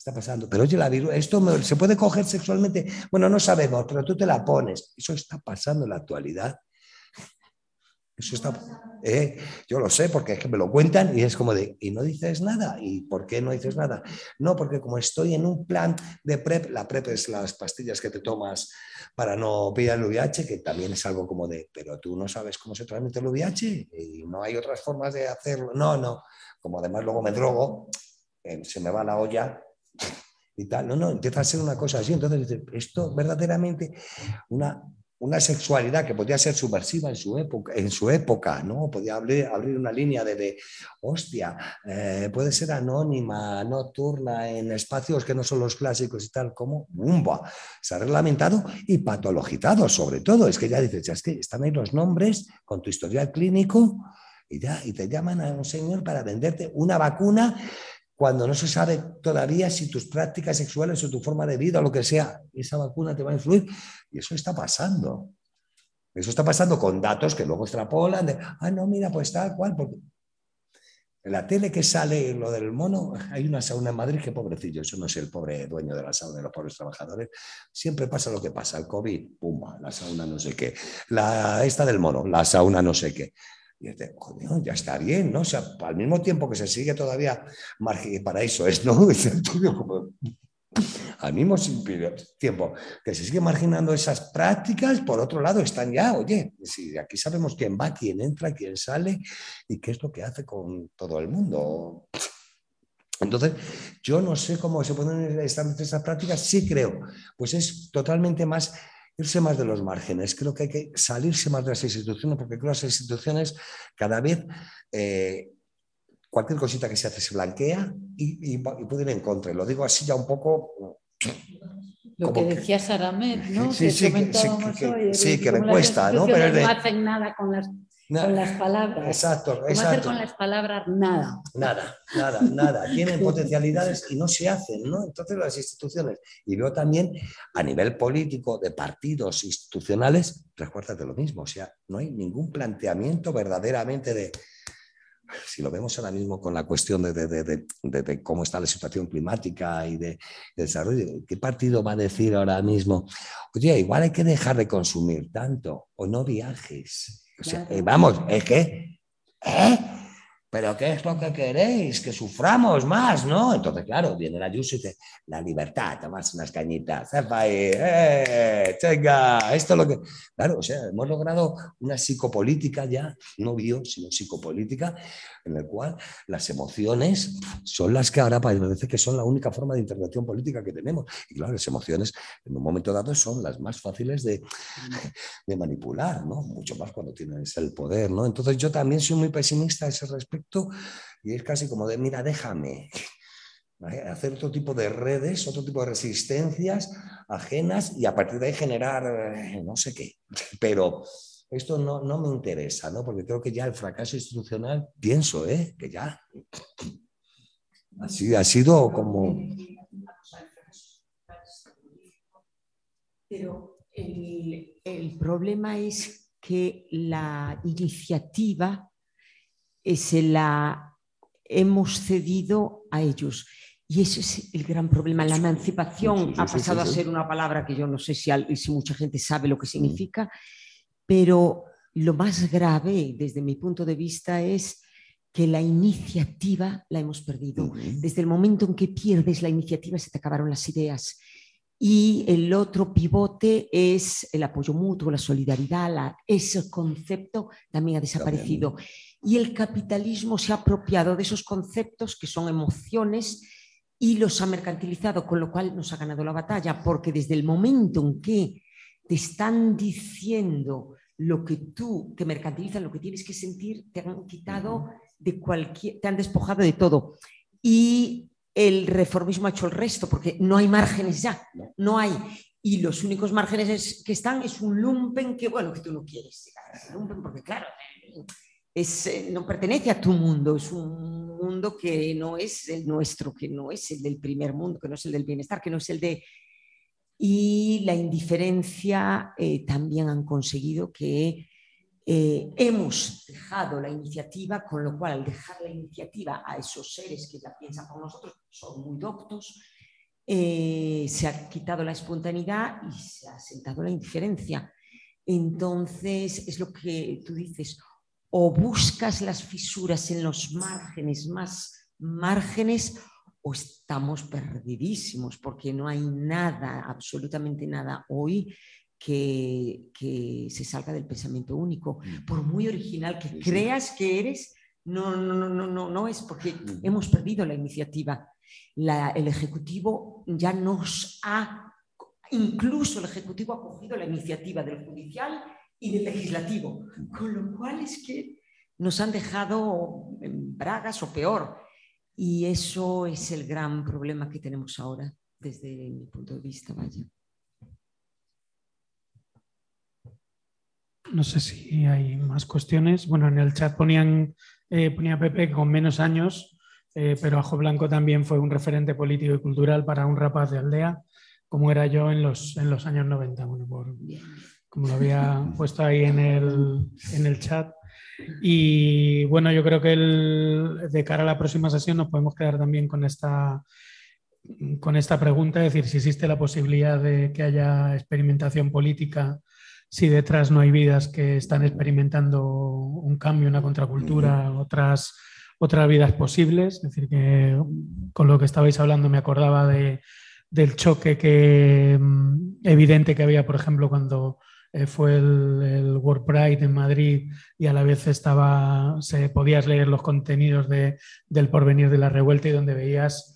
Está pasando. Pero oye, la viruela, ¿esto se puede coger sexualmente? Bueno, no sabemos, pero tú te la pones. Eso está pasando en la actualidad. Eso está, eh, yo lo sé porque es que me lo cuentan y es como de, y no dices nada. ¿Y por qué no dices nada? No, porque como estoy en un plan de PrEP, la PrEP es las pastillas que te tomas para no pillar el VIH, que también es algo como de, pero tú no sabes cómo se transmite el VIH y no hay otras formas de hacerlo. No, no. Como además luego me drogo, eh, se me va la olla y tal. No, no, empieza a ser una cosa así. Entonces esto verdaderamente, una, una sexualidad que podía ser subversiva en su época, en su época ¿no? Podía abrir, abrir una línea de, hostia, eh, puede ser anónima, nocturna, en espacios que no son los clásicos y tal, como ¡bumba! Se ha reglamentado y patologizado, sobre todo. Es que ya dices, ya es que están ahí los nombres con tu historial clínico y ya, y te llaman a un señor para venderte una vacuna cuando no se sabe todavía si tus prácticas sexuales o tu forma de vida o lo que sea, esa vacuna te va a influir. Y eso está pasando. Eso está pasando con datos que luego extrapolan de, ah, no, mira, pues tal cual. Porque en la tele que sale lo del mono, hay una sauna en Madrid que pobrecillo, yo no sé el pobre dueño de la sauna, de los pobres trabajadores, siempre pasa lo que pasa, el COVID, pumba, la sauna no sé qué, la esta del mono, la sauna no sé qué. Y dice, ya está bien, ¿no? O sea, al mismo tiempo que se sigue todavía para eso es, ¿no? al mismo tiempo que se sigue marginando esas prácticas, por otro lado están ya, oye, si aquí sabemos quién va, quién entra, quién sale y qué es lo que hace con todo el mundo. Entonces, yo no sé cómo se pueden establecer esas prácticas, sí creo, pues es totalmente más irse más de los márgenes. Creo que hay que salirse más de las instituciones, porque creo que las instituciones cada vez eh, cualquier cosita que se hace se blanquea y, puede ir en contra. lo digo así ya un poco. Lo que decía Saramet, ¿no? Sí, sí, que, sí, que le cuesta, ¿no? Pero no hacen nada con las con las palabras. Exacto, exacto. hacer con las palabras nada. Nada, nada, nada. Tienen potencialidades y no se hacen, ¿no? Entonces las instituciones, y veo también a nivel político de partidos institucionales, recuérdate lo mismo, o sea, no hay ningún planteamiento verdaderamente de, si lo vemos ahora mismo con la cuestión de, de, cómo está la situación climática y de, desarrollo, ¿qué partido va a decir ahora mismo, oye, igual hay que dejar de consumir tanto o no viajes? Eh, vamos, es que, ¿eh? ¿Pero qué es lo que queréis? Que suframos más, ¿no? Entonces, claro, viene la Ayuso y dice, la libertad, tomas unas cañitas, ¡eh! ¡Chenga! Esto es lo que... Claro, o sea, hemos logrado una psicopolítica ya, no bio, sino psicopolítica, en el cual las emociones son las que ahora parece que son la única forma de intervención política que tenemos. Y claro, las emociones en un momento dado son las más fáciles de, de manipular, ¿no? Mucho más cuando tienes el poder, ¿no? Entonces yo también soy muy pesimista a ese respecto y es casi como de, mira, déjame hacer otro tipo de redes, otro tipo de resistencias ajenas y a partir de ahí generar eh, no sé qué. Pero esto no, no, me interesa, ¿no? porque creo que ya el fracaso institucional, pienso, ¿eh? que ya sido, ha sido como... Pero el, el problema es que la iniciativa se la hemos cedido a ellos. Y ese es el gran problema. La emancipación ha pasado a ser una palabra que yo no sé si, si mucha gente sabe lo que significa, pero lo más grave desde mi punto de vista es que la iniciativa la hemos perdido. Desde el momento en que pierdes la iniciativa se te acabaron las ideas. Y el otro pivote es el apoyo mutuo, la solidaridad, ese concepto también ha desaparecido. Y el capitalismo se ha apropiado de esos conceptos que son emociones y los ha mercantilizado, con lo cual nos ha ganado la batalla, porque desde el momento en que te están diciendo lo que tú, te mercantilizan lo que tienes que sentir, te han quitado de cualquier, te han despojado de todo. Y el reformismo ha hecho el resto, porque no hay márgenes ya, no hay. Y los únicos márgenes que están es un lumpen que, bueno, que tú no quieres. Lumpen porque, claro, eh, no pertenece a tu mundo, es un mundo que no es el nuestro, que no es el del primer mundo, que no es el del bienestar, que no es el de... Y la indiferencia eh, también han conseguido que eh, hemos dejado la iniciativa, con lo cual al dejar la iniciativa a esos seres que la piensan por nosotros, son muy doctos, se ha quitado la espontaneidad y se ha sentado la indiferencia. Entonces, es lo que tú dices, o buscas las fisuras en los márgenes, más márgenes, o estamos perdidísimos, porque no hay nada, absolutamente nada hoy que, se salga del pensamiento único. Mm. Por muy original que creas que eres, no, no, no, no, no es porque hemos perdido la iniciativa. el Ejecutivo ya nos ha, incluso el Ejecutivo ha cogido la iniciativa del judicial y del legislativo, con lo cual es que nos han dejado en bragas o peor. Y eso es el gran problema que tenemos ahora, desde mi punto de vista, vaya. No sé si hay más cuestiones. Bueno, en el chat ponían, eh, ponía Pepe con menos años, eh, pero Ajo Blanco también fue un referente político y cultural para un rapaz de aldea, como era yo en los, en los años 90, bueno, como lo había puesto ahí en el, en el chat. Y bueno, yo creo que el, de cara a la próxima sesión nos podemos quedar también con esta, con esta pregunta, es decir, si existe la posibilidad de que haya experimentación política si detrás no hay vidas que están experimentando un cambio, una contracultura, otras, otras vidas posibles. Es decir, que con lo que estabais hablando me acordaba de, del choque que, mm, evidente que había, por ejemplo, cuando eh, fue el, el, World Pride en Madrid y a la vez estaba, se podías leer los contenidos de, del porvenir de la revuelta y donde veías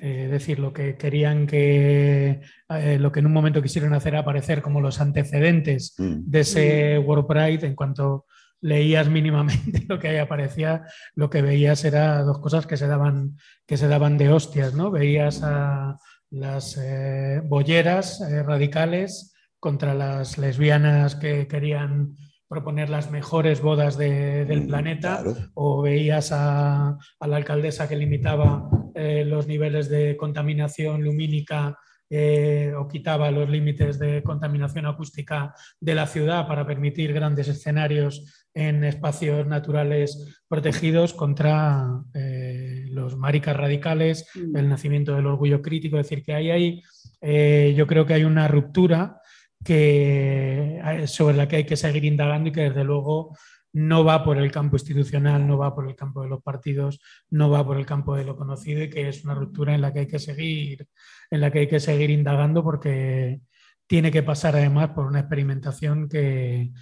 es eh, decir, lo que querían que, eh, lo que en un momento quisieron hacer aparecer como los antecedentes mm. de ese World Pride, en cuanto leías mínimamente lo que ahí aparecía, lo que veías era dos cosas que se daban, que se daban de hostias, ¿no? Veías a las eh, bolleras radicales contra las lesbianas que querían proponer las mejores bodas del mm, planeta o veías a, la alcaldesa que limitaba eh, los niveles de contaminación lumínica eh, o quitaba los límites de contaminación acústica de la ciudad para permitir grandes escenarios en espacios naturales protegidos contra eh, los maricas radicales, mm. el nacimiento del orgullo crítico. Es decir, que ahí hay, yo creo que hay una ruptura que, eh, sobre la que hay que seguir indagando y que desde luego no va por el campo institucional, no va por el campo de los partidos, no va por el campo de lo conocido y que es una ruptura en la que hay que seguir, en la que hay que seguir indagando porque tiene que pasar además por una experimentación que,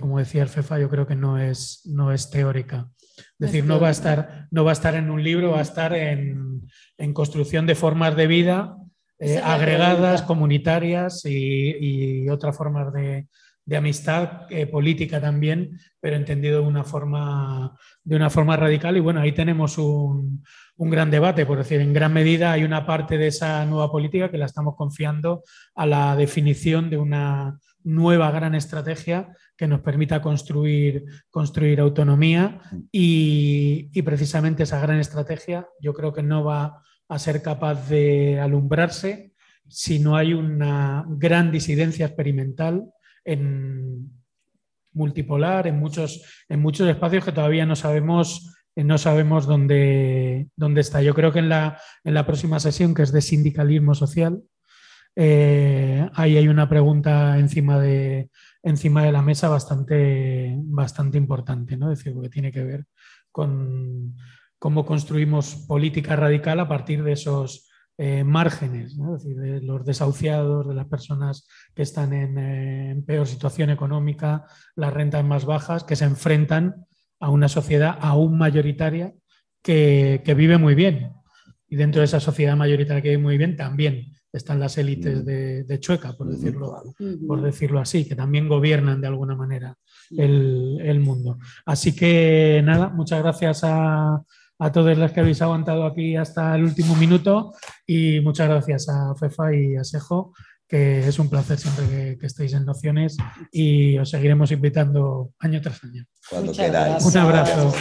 como decía el FEFA, yo creo que no es, no es teórica. Es decir, no va, a estar, no va a estar en un libro, va a estar en, en construcción de formas de vida eh, agregadas, comunitarias y, otras formas de, amistad eh, política también, pero entendido de una, forma, de una forma radical. Y bueno, ahí tenemos un, un, gran debate, por decir, en gran medida hay una parte de esa nueva política que la estamos confiando a la definición de una nueva gran estrategia que nos permita construir, construir autonomía. Y, y precisamente esa gran estrategia yo creo que no va a ser capaz de alumbrarse si no hay una gran disidencia experimental en multipolar, en muchos, en muchos espacios que todavía no sabemos, no sabemos dónde, dónde está. Yo creo que en la, en la próxima sesión, que es de sindicalismo social, eh, ahí hay una pregunta encima de, encima de la mesa bastante, bastante importante, ¿no? Es decir, que tiene que ver con cómo construimos política radical a partir de esos eh, márgenes, de los desahuciados, de las personas que están eh, en, peor situación económica, las rentas más bajas, que se enfrentan a una sociedad aún mayoritaria que, vive muy bien. Y dentro de esa sociedad mayoritaria que vive muy bien también están las élites de, Chueca, por decirlo, por decirlo así, que también gobiernan de alguna manera el, el mundo. Así que nada, muchas gracias a, a todos los que habéis aguantado aquí hasta el último minuto y muchas gracias a FEFA y a Sejo, que es un placer siempre que, estéis en Nociones y os seguiremos invitando año tras año. Cuando queráis. Un abrazo.